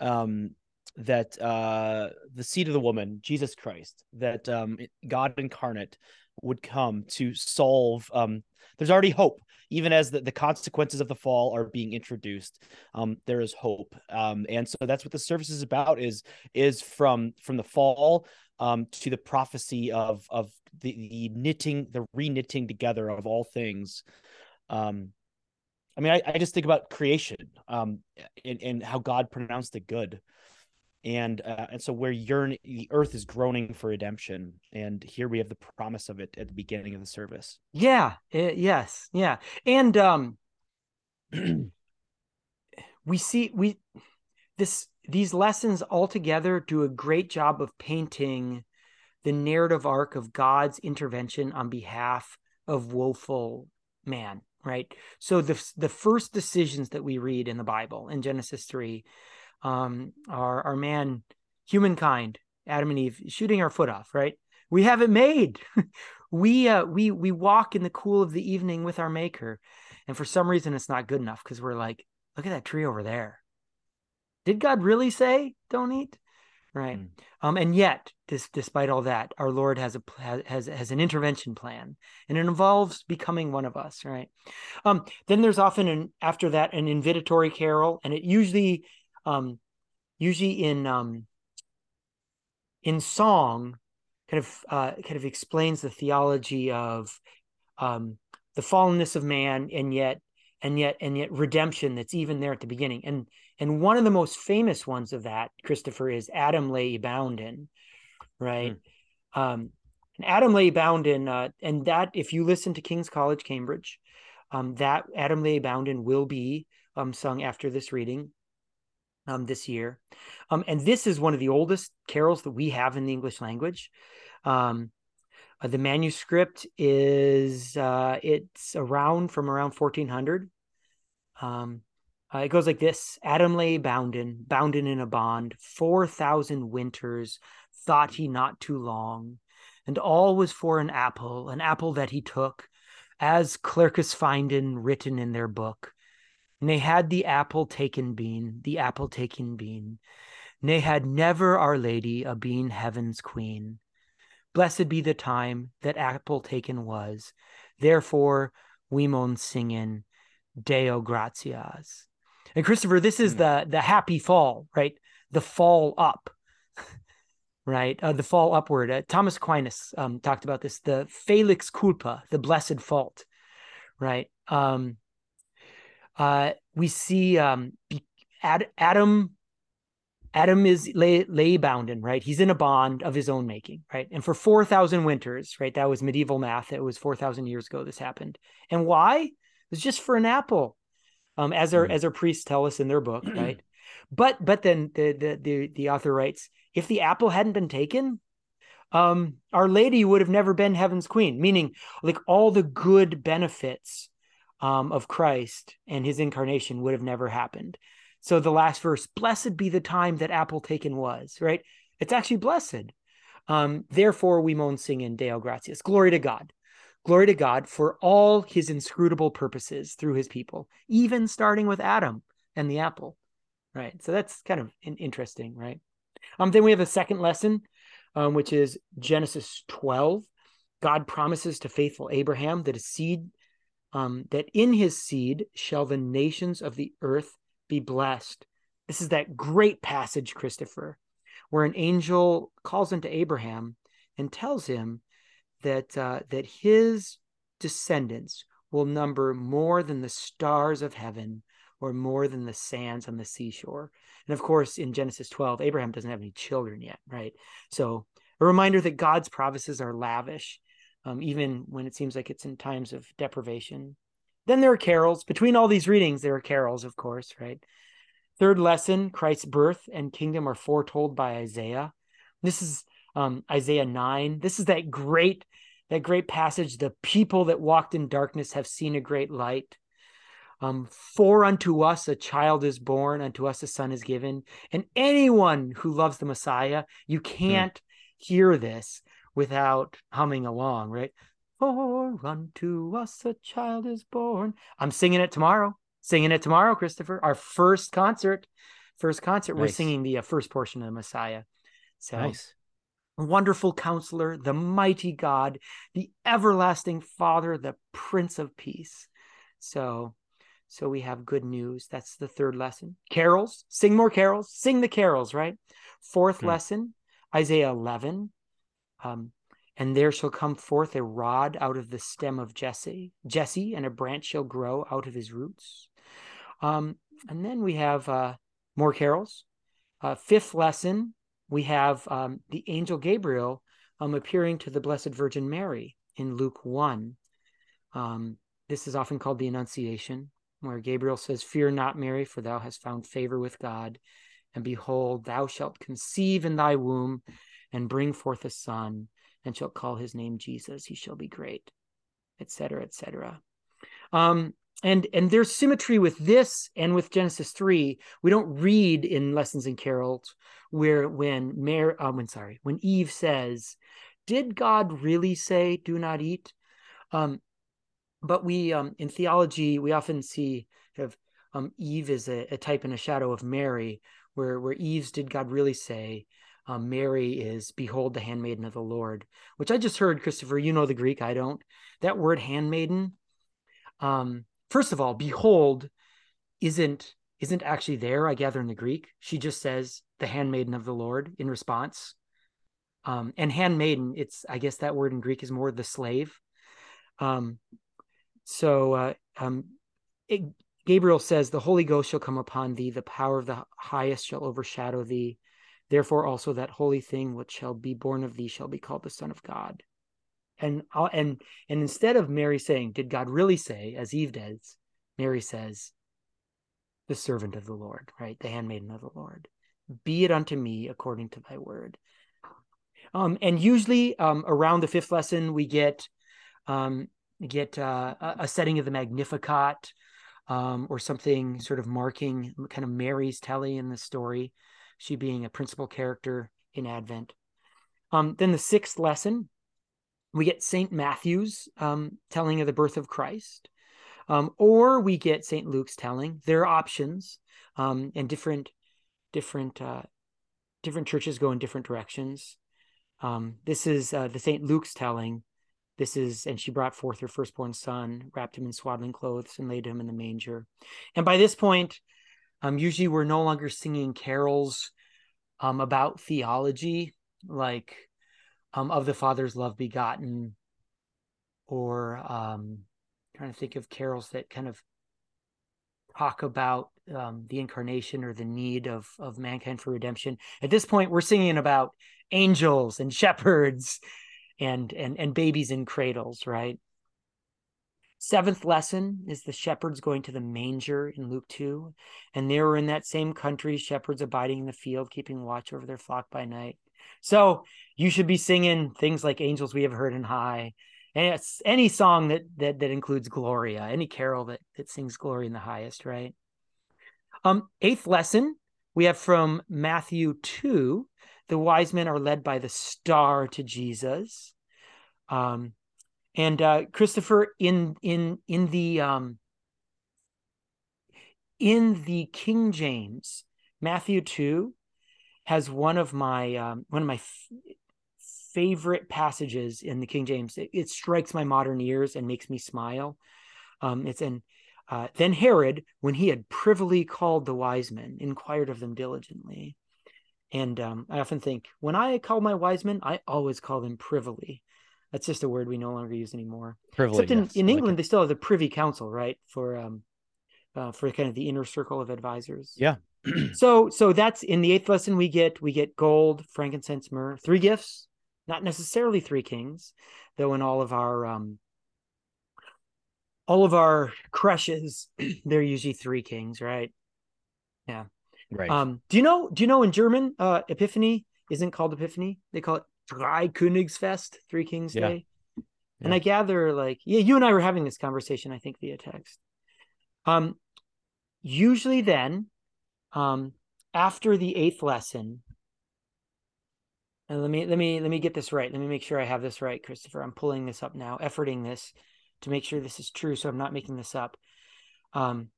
um, that uh, the seed of the woman, Jesus Christ, that um, God incarnate would come to solve. Um, there's already hope. Even as the, the consequences of the fall are being introduced um, there is hope. Um, and so that's what the service is about is is from from the fall um, to the prophecy of of the, the knitting the re-knitting together of all things. Um, I mean, I, I, just think about creation um, and, and how God pronounced it good and uh, and so where yearn the earth is groaning for redemption and here we have the promise of it at the beginning of the service. Yeah it, yes yeah and um we see we this these lessons altogether do a great job of painting the narrative arc of god's intervention on behalf of woeful man right? So the the first decisions that we read in the bible in genesis 3 um, our our man, humankind, Adam and Eve, shooting our foot off. Right? We have it made. we uh, we we walk in the cool of the evening with our Maker, and for some reason it's not good enough because we're like, look at that tree over there. Did God really say don't eat? Right. Mm. Um, and yet, this, despite all that, our Lord has a has has an intervention plan, and it involves becoming one of us. Right. Um, then there's often an after that an invitatory carol, and it usually um, usually in um, in song, kind of uh, kind of explains the theology of um, the fallenness of man, and yet and yet and yet redemption that's even there at the beginning. And and one of the most famous ones of that, Christopher, is Adam lay bounden, right? Mm. Um, and Adam lay bounden, uh, and that if you listen to King's College, Cambridge, um, that Adam lay bounden will be um, sung after this reading um, this year. Um, and this is one of the oldest carols that we have in the English language. Um, uh, the manuscript is uh, it's around from around 1400. Um, uh, it goes like this: Adam lay bounden, bounden in a bond, four thousand winters thought he not too long, and all was for an apple, an apple that he took, as clerkes finden written in their book. Ne had the apple taken been, the apple taken been. Nay had never Our Lady a been heaven's queen. Blessed be the time that apple taken was. Therefore, we moan singing Deo gratias. And Christopher, this is mm. the the happy fall, right? The fall up, right? Uh, the fall upward. Uh, Thomas Aquinas um, talked about this. The felix culpa, the blessed fault, right? Um, uh, we see um, Ad, Adam. Adam is lay, lay bounden, right? He's in a bond of his own making, right? And for 4,000 winters, right? That was medieval math. It was 4,000 years ago this happened. And why? It was just for an apple, um, as our mm. as our priests tell us in their book, right? but but then the, the the the author writes, if the apple hadn't been taken, um, Our Lady would have never been heaven's queen, meaning like all the good benefits um, of Christ and his incarnation would have never happened. So the last verse, blessed be the time that apple taken was, right? It's actually blessed. Um, Therefore, we moan sing in Deo gratias. Glory to God. Glory to God for all his inscrutable purposes through his people, even starting with Adam and the apple, right? So that's kind of interesting, right? Um, then we have a second lesson, um, which is Genesis 12. God promises to faithful Abraham that his seed um, that in his seed shall the nations of the earth be blessed. This is that great passage, Christopher, where an angel calls into Abraham and tells him that uh, that his descendants will number more than the stars of heaven or more than the sands on the seashore. And of course, in Genesis 12, Abraham doesn't have any children yet, right? So a reminder that God's promises are lavish, um, even when it seems like it's in times of deprivation. Then there are carols. Between all these readings, there are carols, of course, right? Third lesson Christ's birth and kingdom are foretold by Isaiah. This is um, Isaiah 9. This is that great that great passage the people that walked in darkness have seen a great light um, for unto us a child is born unto us a son is given and anyone who loves the messiah you hmm. can't mm. hear this without humming along right for unto us a child is born i'm singing it tomorrow singing it tomorrow christopher our first concert first concert nice. we're singing the uh, first portion of the messiah so nice wonderful counselor, the mighty God, the everlasting Father, the Prince of Peace. So, so we have good news. That's the third lesson. Carols, sing more carols, sing the carols, right? Fourth hmm. lesson, Isaiah 11. Um, and there shall come forth a rod out of the stem of Jesse, Jesse, and a branch shall grow out of his roots. Um, and then we have uh, more carols. Uh, fifth lesson, we have um, the angel Gabriel um, appearing to the Blessed Virgin Mary in Luke 1. Um, this is often called the Annunciation, where Gabriel says, Fear not, Mary, for thou hast found favor with God. And behold, thou shalt conceive in thy womb and bring forth a son, and shall call his name Jesus. He shall be great, etc., etc. Um, and and there's symmetry with this and with Genesis three. We don't read in lessons and carols where when Mary, um, when sorry, when Eve says, "Did God really say, do not eat?" Um, but we um, in theology we often see kind of um, Eve is a, a, type and a shadow of Mary, where where Eve's "Did God really say?" Um, Mary is "Behold the handmaiden of the Lord," which I just heard, Christopher. You know the Greek, I don't. That word "handmaiden." Um, first of all, behold isn't isn't actually there, I gather in the Greek. She just says the handmaiden of the Lord in response. Um, and handmaiden, it's I guess that word in Greek is more the slave. Um, so uh, um, it, Gabriel says, "The Holy Ghost shall come upon thee; the power of the highest shall overshadow thee. Therefore, also that holy thing which shall be born of thee shall be called the Son of God." and uh, and and instead of Mary saying, "Did God really say?" as Eve does, Mary says, "The servant of the Lord, right? The handmaiden of the Lord. Be it unto me according to thy word." Um, and usually um, around the fifth lesson, we get um, get uh, a setting of the Magnificat um, or something sort of marking kind of Mary's telly in the story, she being a principal character in Advent. Um, then the sixth lesson we get St. Matthew's um, telling of the birth of Christ, um, or we get St. Luke's telling. There are options, um, and different different uh, different churches go in different directions. Um, this is uh, the St. Luke's telling. This is, and she brought forth her firstborn son, wrapped him in swaddling clothes, and laid him in the manger. And by this point, um, usually we're no longer singing carols um, about theology, like um, of the Father's love begotten, or um, trying to think of carols that kind of talk about um, the incarnation or the need of of mankind for redemption. At this point, we're singing about angels and shepherds and and and babies in cradles, right? Seventh lesson is the shepherds going to the manger in Luke 2. And they were in that same country, shepherds abiding in the field, keeping watch over their flock by night. So you should be singing things like "Angels We Have Heard in High," and it's any song that that that includes Gloria, any carol that that sings glory in the highest, right? Um, eighth lesson we have from Matthew two. The wise men are led by the star to Jesus. Um, and uh, Christopher in in in the um, in the King James Matthew two has one of my um, one of my f- favorite passages in the King James. It, it, strikes my modern ears and makes me smile. Um, it's in uh, then Herod, when he had privily called the wise men, inquired of them diligently. And um, I often think when I call my wise men, I always call them privily. That's just a word we no longer use anymore. Privilege. Except in, yes, in I like England, they still have the Privy Council, right? For um, uh, for kind of the inner circle of advisors. Yeah. So so that's in the eighth lesson we get we get gold, frankincense, myrrh, three gifts, not necessarily three kings, though in all of our um all of our crèches, they're usually three kings, right? Yeah. Right. Um, do you know? Do you know in German, uh, Epiphany isn't called Epiphany; they call it Drei Königsfest, Three Kings Yeah. Day. And I gather, like, yeah, you and I were having this conversation, I think, via text. Um, usually, then, um, after the eighth lesson, and let me let me let me get this right. Let me make sure I have this right, Christopher. I'm pulling this up now, efforting this to make sure this is true, so I'm not making this up. Um,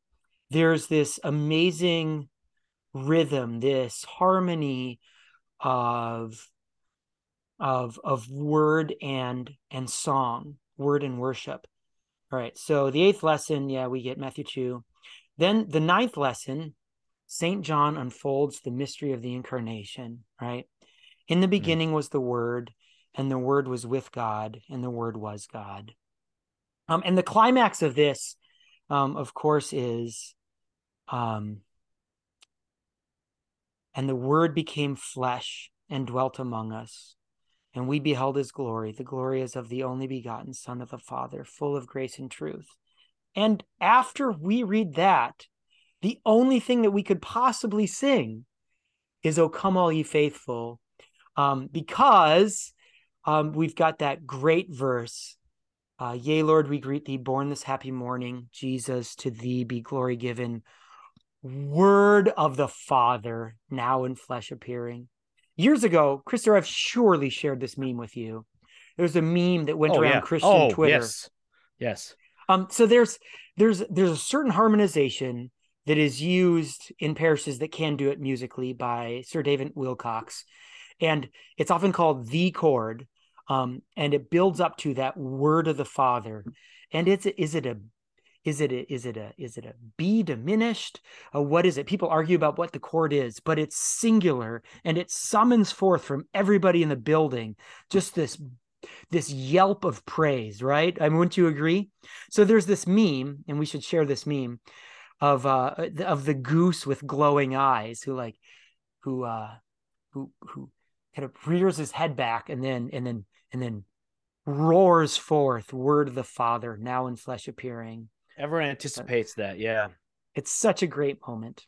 there's this amazing rhythm, this harmony of of of word and and song, word and worship. All right. So the eighth lesson, yeah, we get Matthew 2. Then the ninth lesson, St. John unfolds the mystery of the incarnation, right? In the beginning was the word, and the word was with God, and the word was God. Um, and the climax of this, um, of course, is um, and the word became flesh and dwelt among us. And we beheld his glory. The glory is of the only begotten Son of the Father, full of grace and truth. And after we read that, the only thing that we could possibly sing is O come all ye faithful, um, because um, we've got that great verse. Uh, Yea, Lord, we greet thee, born this happy morning. Jesus, to thee be glory given. Word of the Father, now in flesh appearing. Years ago, Christopher, I've surely shared this meme with you. There's a meme that went oh around yeah. Christian oh, Twitter. Yes. Yes. Um, so there's there's there's a certain harmonization that is used in parishes that can do it musically by Sir David Willcocks, and it's often called the chord, um, and it builds up to that word of the Father, and it's is it a is it a, is it a is it a B diminished? Uh, what is it? People argue about what the chord is, but it's singular and it summons forth from everybody in the building just this this yelp of praise, right? I mean, wouldn't you agree? So there's this meme, and we should share this meme of uh of the goose with glowing eyes who like who uh who who kind of rears his head back and then and then and then roars forth word of the father now in flesh appearing Everyone anticipates that. Yeah. it's such a great moment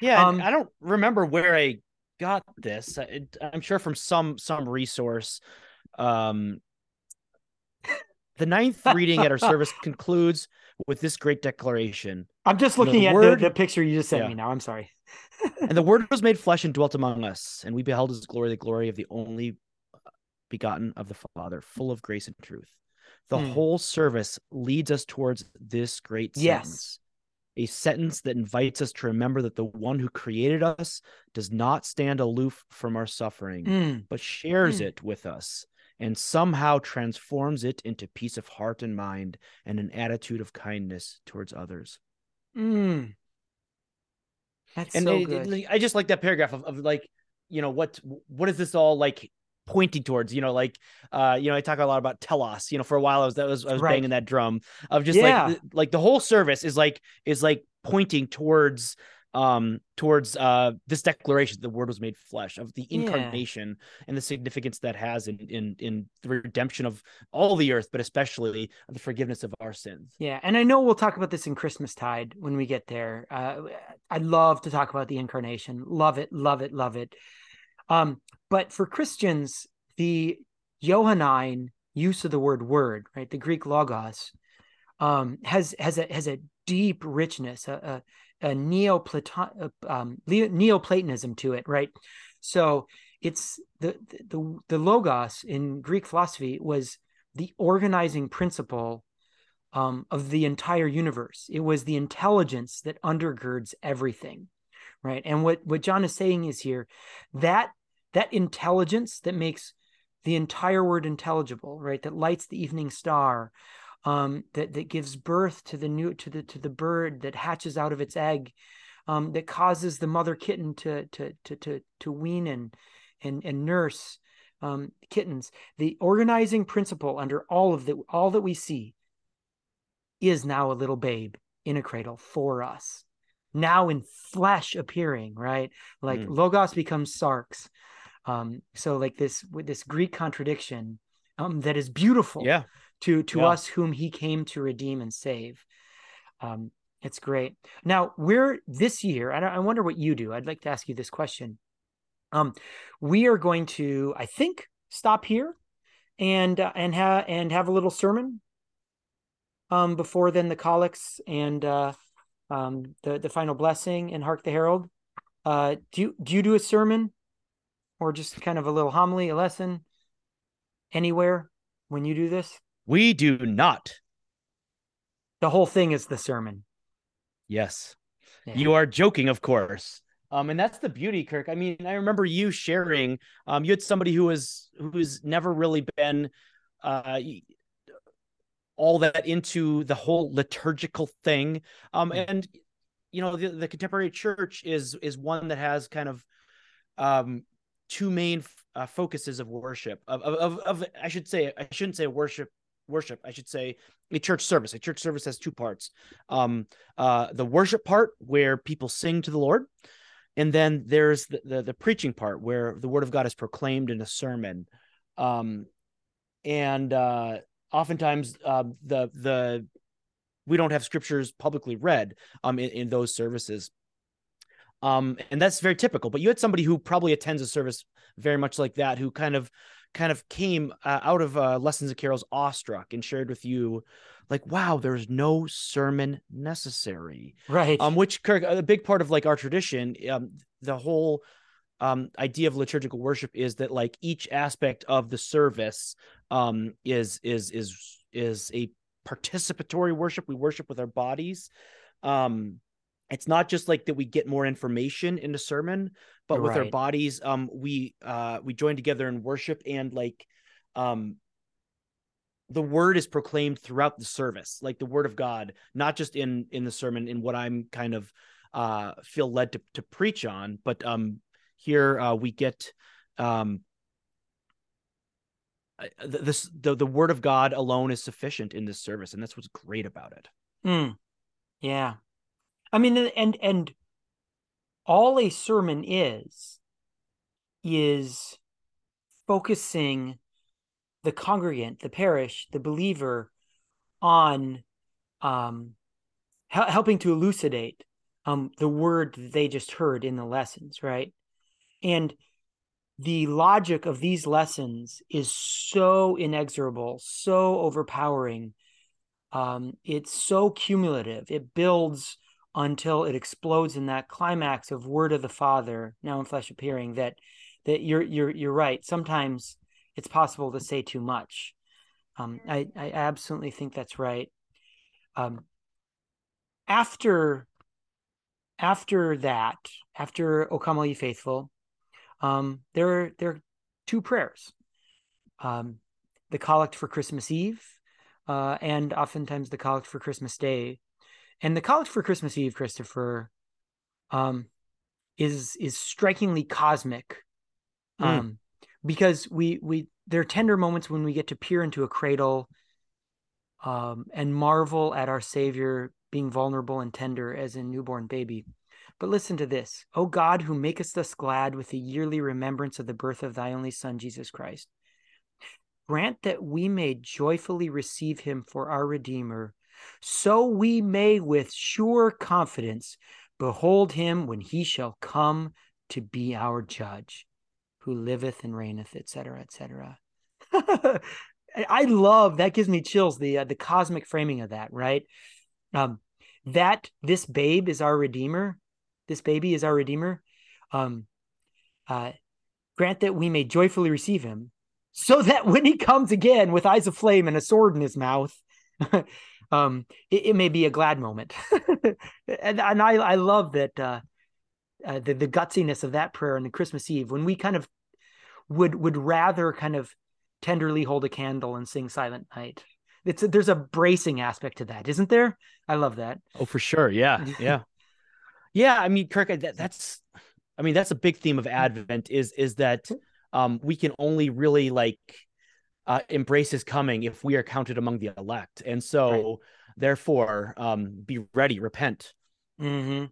Yeah. Um, I don't remember where I got this. I- I'm sure from some some resource. Um, the ninth reading at our service concludes with this great declaration. i'm just The looking at word- the, the picture you just sent Yeah. me now i'm sorry And the word was made flesh and dwelt among us, and we beheld his glory, the glory of the only begotten of the Father, full of grace and truth. The Hmm. whole service leads us towards this great Yes. sentence. A sentence that invites us to remember that the one who created us does not stand aloof from our suffering, Mm, but shares Mm. it with us and somehow transforms it into peace of heart and mind and an attitude of kindness towards others. mm. that's and so it- good it- I just like that paragraph of, of like, you know, what what is this all like pointing towards? You know, like, uh, you know, I talk a lot about telos. You know, for a while I was that was I was Right. banging that drum of just Yeah. like the, like the whole service is like is like pointing towards um towards uh this declaration the word was made flesh of the Yeah. incarnation and the significance that has in in in the redemption of all the earth but especially the forgiveness of our sins Yeah, and I know we'll talk about this in Christmas tide when we get there. Uh, I'd love to talk about the incarnation. Love it, love it, love it. Um, but for Christians, the Johannine use of the word "word," right, the Greek logos, um, has has a has a deep richness, a a, a Neoplaton uh, um, Neoplatonism to it, right? So it's the the the logos in Greek philosophy was the organizing principle um, of the entire universe. It was the intelligence that undergirds everything, right? And what what John is saying is here that that intelligence that makes the entire word intelligible, right? That lights the evening star, um, that that gives birth to the new to the to the bird that hatches out of its egg, um, that causes the mother kitten to to to to to wean and and and nurse. um, kittens. The organizing principle under all of the all that we see is now a little babe in a cradle for us. Now in flesh appearing, right? Like mm. logos becomes sarx. Um, so like this with this Greek contradiction um, that is beautiful yeah. to to yeah. us whom he came to redeem and save. Um, it's great. Now we're this year, and I wonder what you do. I'd like to ask you this question. Um, we are going to, I think, stop here and uh, and have and have a little sermon. Um, before then, the collects and uh, um, the the final blessing and hark the herald. Uh, do you do you do a sermon, or just kind of a little homily, a lesson, anywhere when you do this? We do not. The whole thing is the sermon. Yes. Yeah. You are joking, of course. Um, and that's the beauty, Kirk. I mean, I remember you sharing. Um, you had somebody who was who's never really been uh all that into the whole liturgical thing. Um, hmm. and you know, the, the contemporary church is is one that has kind of um two main uh, focuses of worship of, of, of of I should say I shouldn't say worship worship i should say a church service. A church service has two parts. Um uh the worship part where people sing to the lord and then there's the, the, the preaching part where the word of god is proclaimed in a sermon. Um and uh oftentimes uh, the the we don't have scriptures publicly read um in, in those services um and that's very typical but you had somebody who probably attends a service very much like that who kind of kind of came uh, out of uh, Lessons of Carols awestruck and shared with you, like, wow, there's no sermon necessary. Right. Um, which Kirk, a big part of like our tradition, um, the whole um idea of liturgical worship is that like each aspect of the service um is is is is a participatory worship. We worship with our bodies. Um it's not just like that we get more information in a sermon but with our bodies um we uh we join together in worship and like um the word is proclaimed throughout the service like the word of god not just in in the sermon in what i'm kind of uh feel led to to preach on but um here uh we get um this the, the word of god alone is sufficient in this service and that's what's great about it. Mm. yeah I mean, and and all a sermon is is focusing the congregant, the parish, the believer on um, helping to elucidate um, the word that they just heard in the lessons, right? And the logic of these lessons is so inexorable, so overpowering. Um, it's so cumulative. It builds until it explodes in that climax of word of the father now in flesh appearing that that you're you're you're right. Sometimes it's possible to say too much. Um, I, I absolutely think that's right. Um, after after that after o come all ye faithful um, there there are two prayers. Um, the collect for christmas eve uh, and oftentimes the collect for christmas day and the Collect for Christmas Eve, Christopher, um, is is strikingly cosmic, hmm. um, mm. because we we there are tender moments when we get to peer into a cradle, um, and marvel at our Savior being vulnerable and tender as a newborn baby. But listen to this, O God, who makest us glad with the yearly remembrance of the birth of Thy only Son Jesus Christ, grant that we may joyfully receive Him for our Redeemer so we may with sure confidence behold him when he shall come to be our judge, who liveth and reigneth, etc., etc. I love that gives me chills the uh, the cosmic framing of that, right? Um, that this babe is our redeemer, this baby is our redeemer. Um, uh, grant that we may joyfully receive him, so that when he comes again with eyes of flame and a sword in his mouth, um, it, it, may be a glad moment. and, and I, I love that uh, uh, the, the gutsiness of that prayer on the Christmas Eve when we kind of would would rather kind of tenderly hold a candle and sing Silent Night. It's a, there's a bracing aspect to that, isn't there? I love that. Oh, for sure. Yeah, yeah, yeah. I mean, Kirk, that, that's, I mean, that's a big theme of Advent is is that um, we can only really like uh, embrace his coming if we are counted among the elect. And so, right. therefore, um, be ready, repent. Mm-hmm.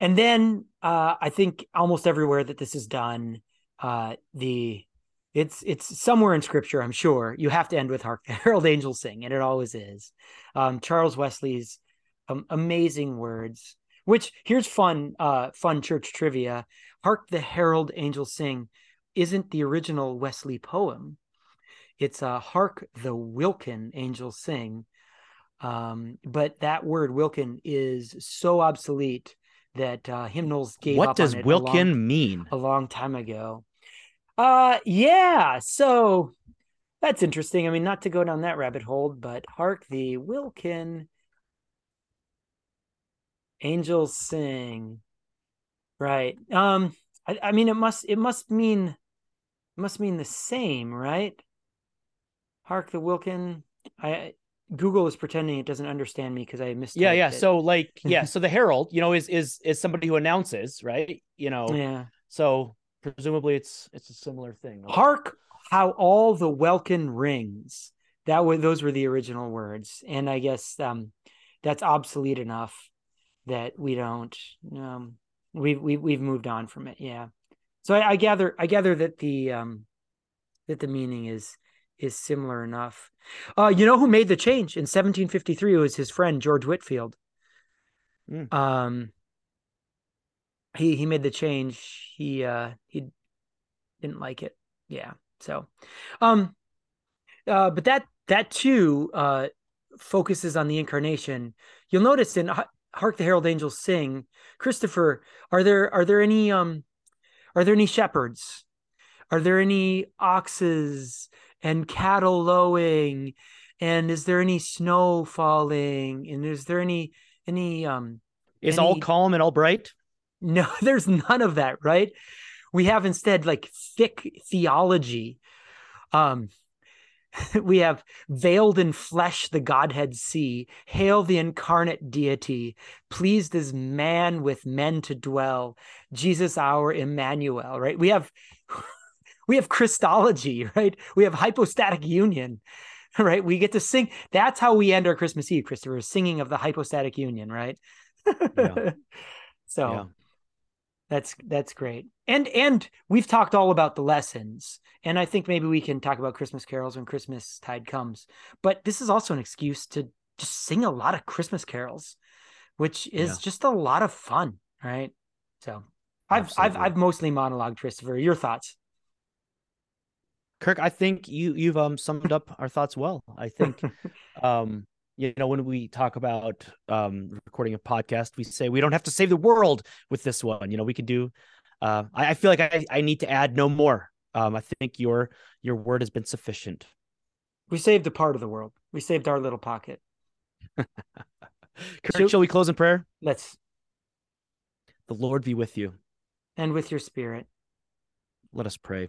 And then uh, I think almost everywhere that this is done, uh, the it's it's somewhere in scripture, I'm sure. You have to end with "Hark the Herald Angels Sing," and it always is. Um, Charles Wesley's um, amazing words. Which here's fun, uh, fun church trivia. "Hark the Herald Angels Sing" isn't the original Wesley poem. It's uh, "Hark the Welkin Angels Sing," um, but that word "Welkin" is so obsolete that uh, hymnals gave what up does on it Welkin a long, mean? A long time ago. Uh, yeah. So that's interesting. I mean, not to go down that rabbit hole, but hark the Welkin angels sing. Right. Um. I, I mean, it must it must mean it must mean the same, right? Hark the Welkin. I Google is pretending it doesn't understand me because I missed. Yeah, yeah. It. So like, yeah. so the herald, you know, is is is somebody who announces, right? You know. Yeah. So presumably, it's it's a similar thing. Hark how all the welkin rings. That were those were the original words, and I guess um, that's obsolete enough that we don't. Um, we've we, we've moved on from it. Yeah. So I, I gather I gather that the um, that the meaning is is similar enough. Uh, you know who made the change in 1753 it was his friend George Whitefield. Mm. Um, he he made the change. He uh he didn't like it. Yeah. So, um, uh, but that that too uh focuses on the incarnation. You'll notice in "Hark the Herald Angels Sing," Christopher, are there are there any um are there any shepherds? Are there any oxes? And cattle lowing and is there any snow falling and is there any any um is any... all calm and all bright? No there's none of that right? We have instead like thick theology. Um we have veiled in flesh the godhead see hail the incarnate deity pleased as man with men to dwell jesus our emmanuel right? We have we have Christology, right? We have hypostatic union, right? We get to sing. That's how we end our Christmas Eve, Christopher, singing of the hypostatic union, right? Yeah. so yeah. that's that's great. And and we've talked all about the lessons. And I think maybe we can talk about Christmas carols when Christmas tide comes. But this is also an excuse to just sing a lot of Christmas carols, which is yeah. just a lot of fun, right? So I've Absolutely. I've I've mostly monologued, Christopher. Your thoughts? Kirk, I think you you've um summed up our thoughts well. I think um you know when we talk about um recording a podcast, we say we don't have to save the world with this one. You know, we can do uh I, I feel like I, I need to add no more. Um I think your your word has been sufficient. We saved a part of the world. We saved our little pocket. Kirk, so, shall we close in prayer? Let's. The Lord be with you. And with your spirit. Let us pray.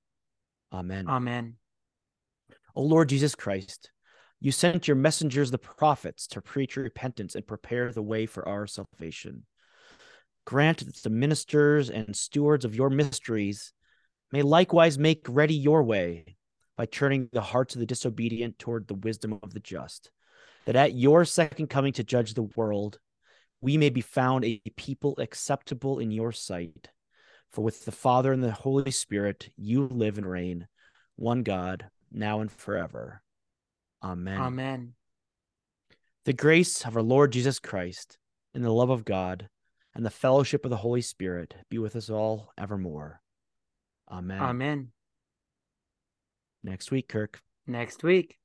Amen. Amen. O Lord Jesus Christ, you sent your messengers, the prophets, to preach repentance and prepare the way for our salvation. Grant that the ministers and stewards of your mysteries may likewise make ready your way by turning the hearts of the disobedient toward the wisdom of the just, that at your second coming to judge the world, we may be found a people acceptable in your sight for with the Father and the Holy Spirit, you live and reign, one God, now and forever. Amen. Amen. The grace of our Lord Jesus Christ, and the love of God, and the fellowship of the Holy Spirit be with us all evermore. Amen. Amen. Next week, Kirk. Next week.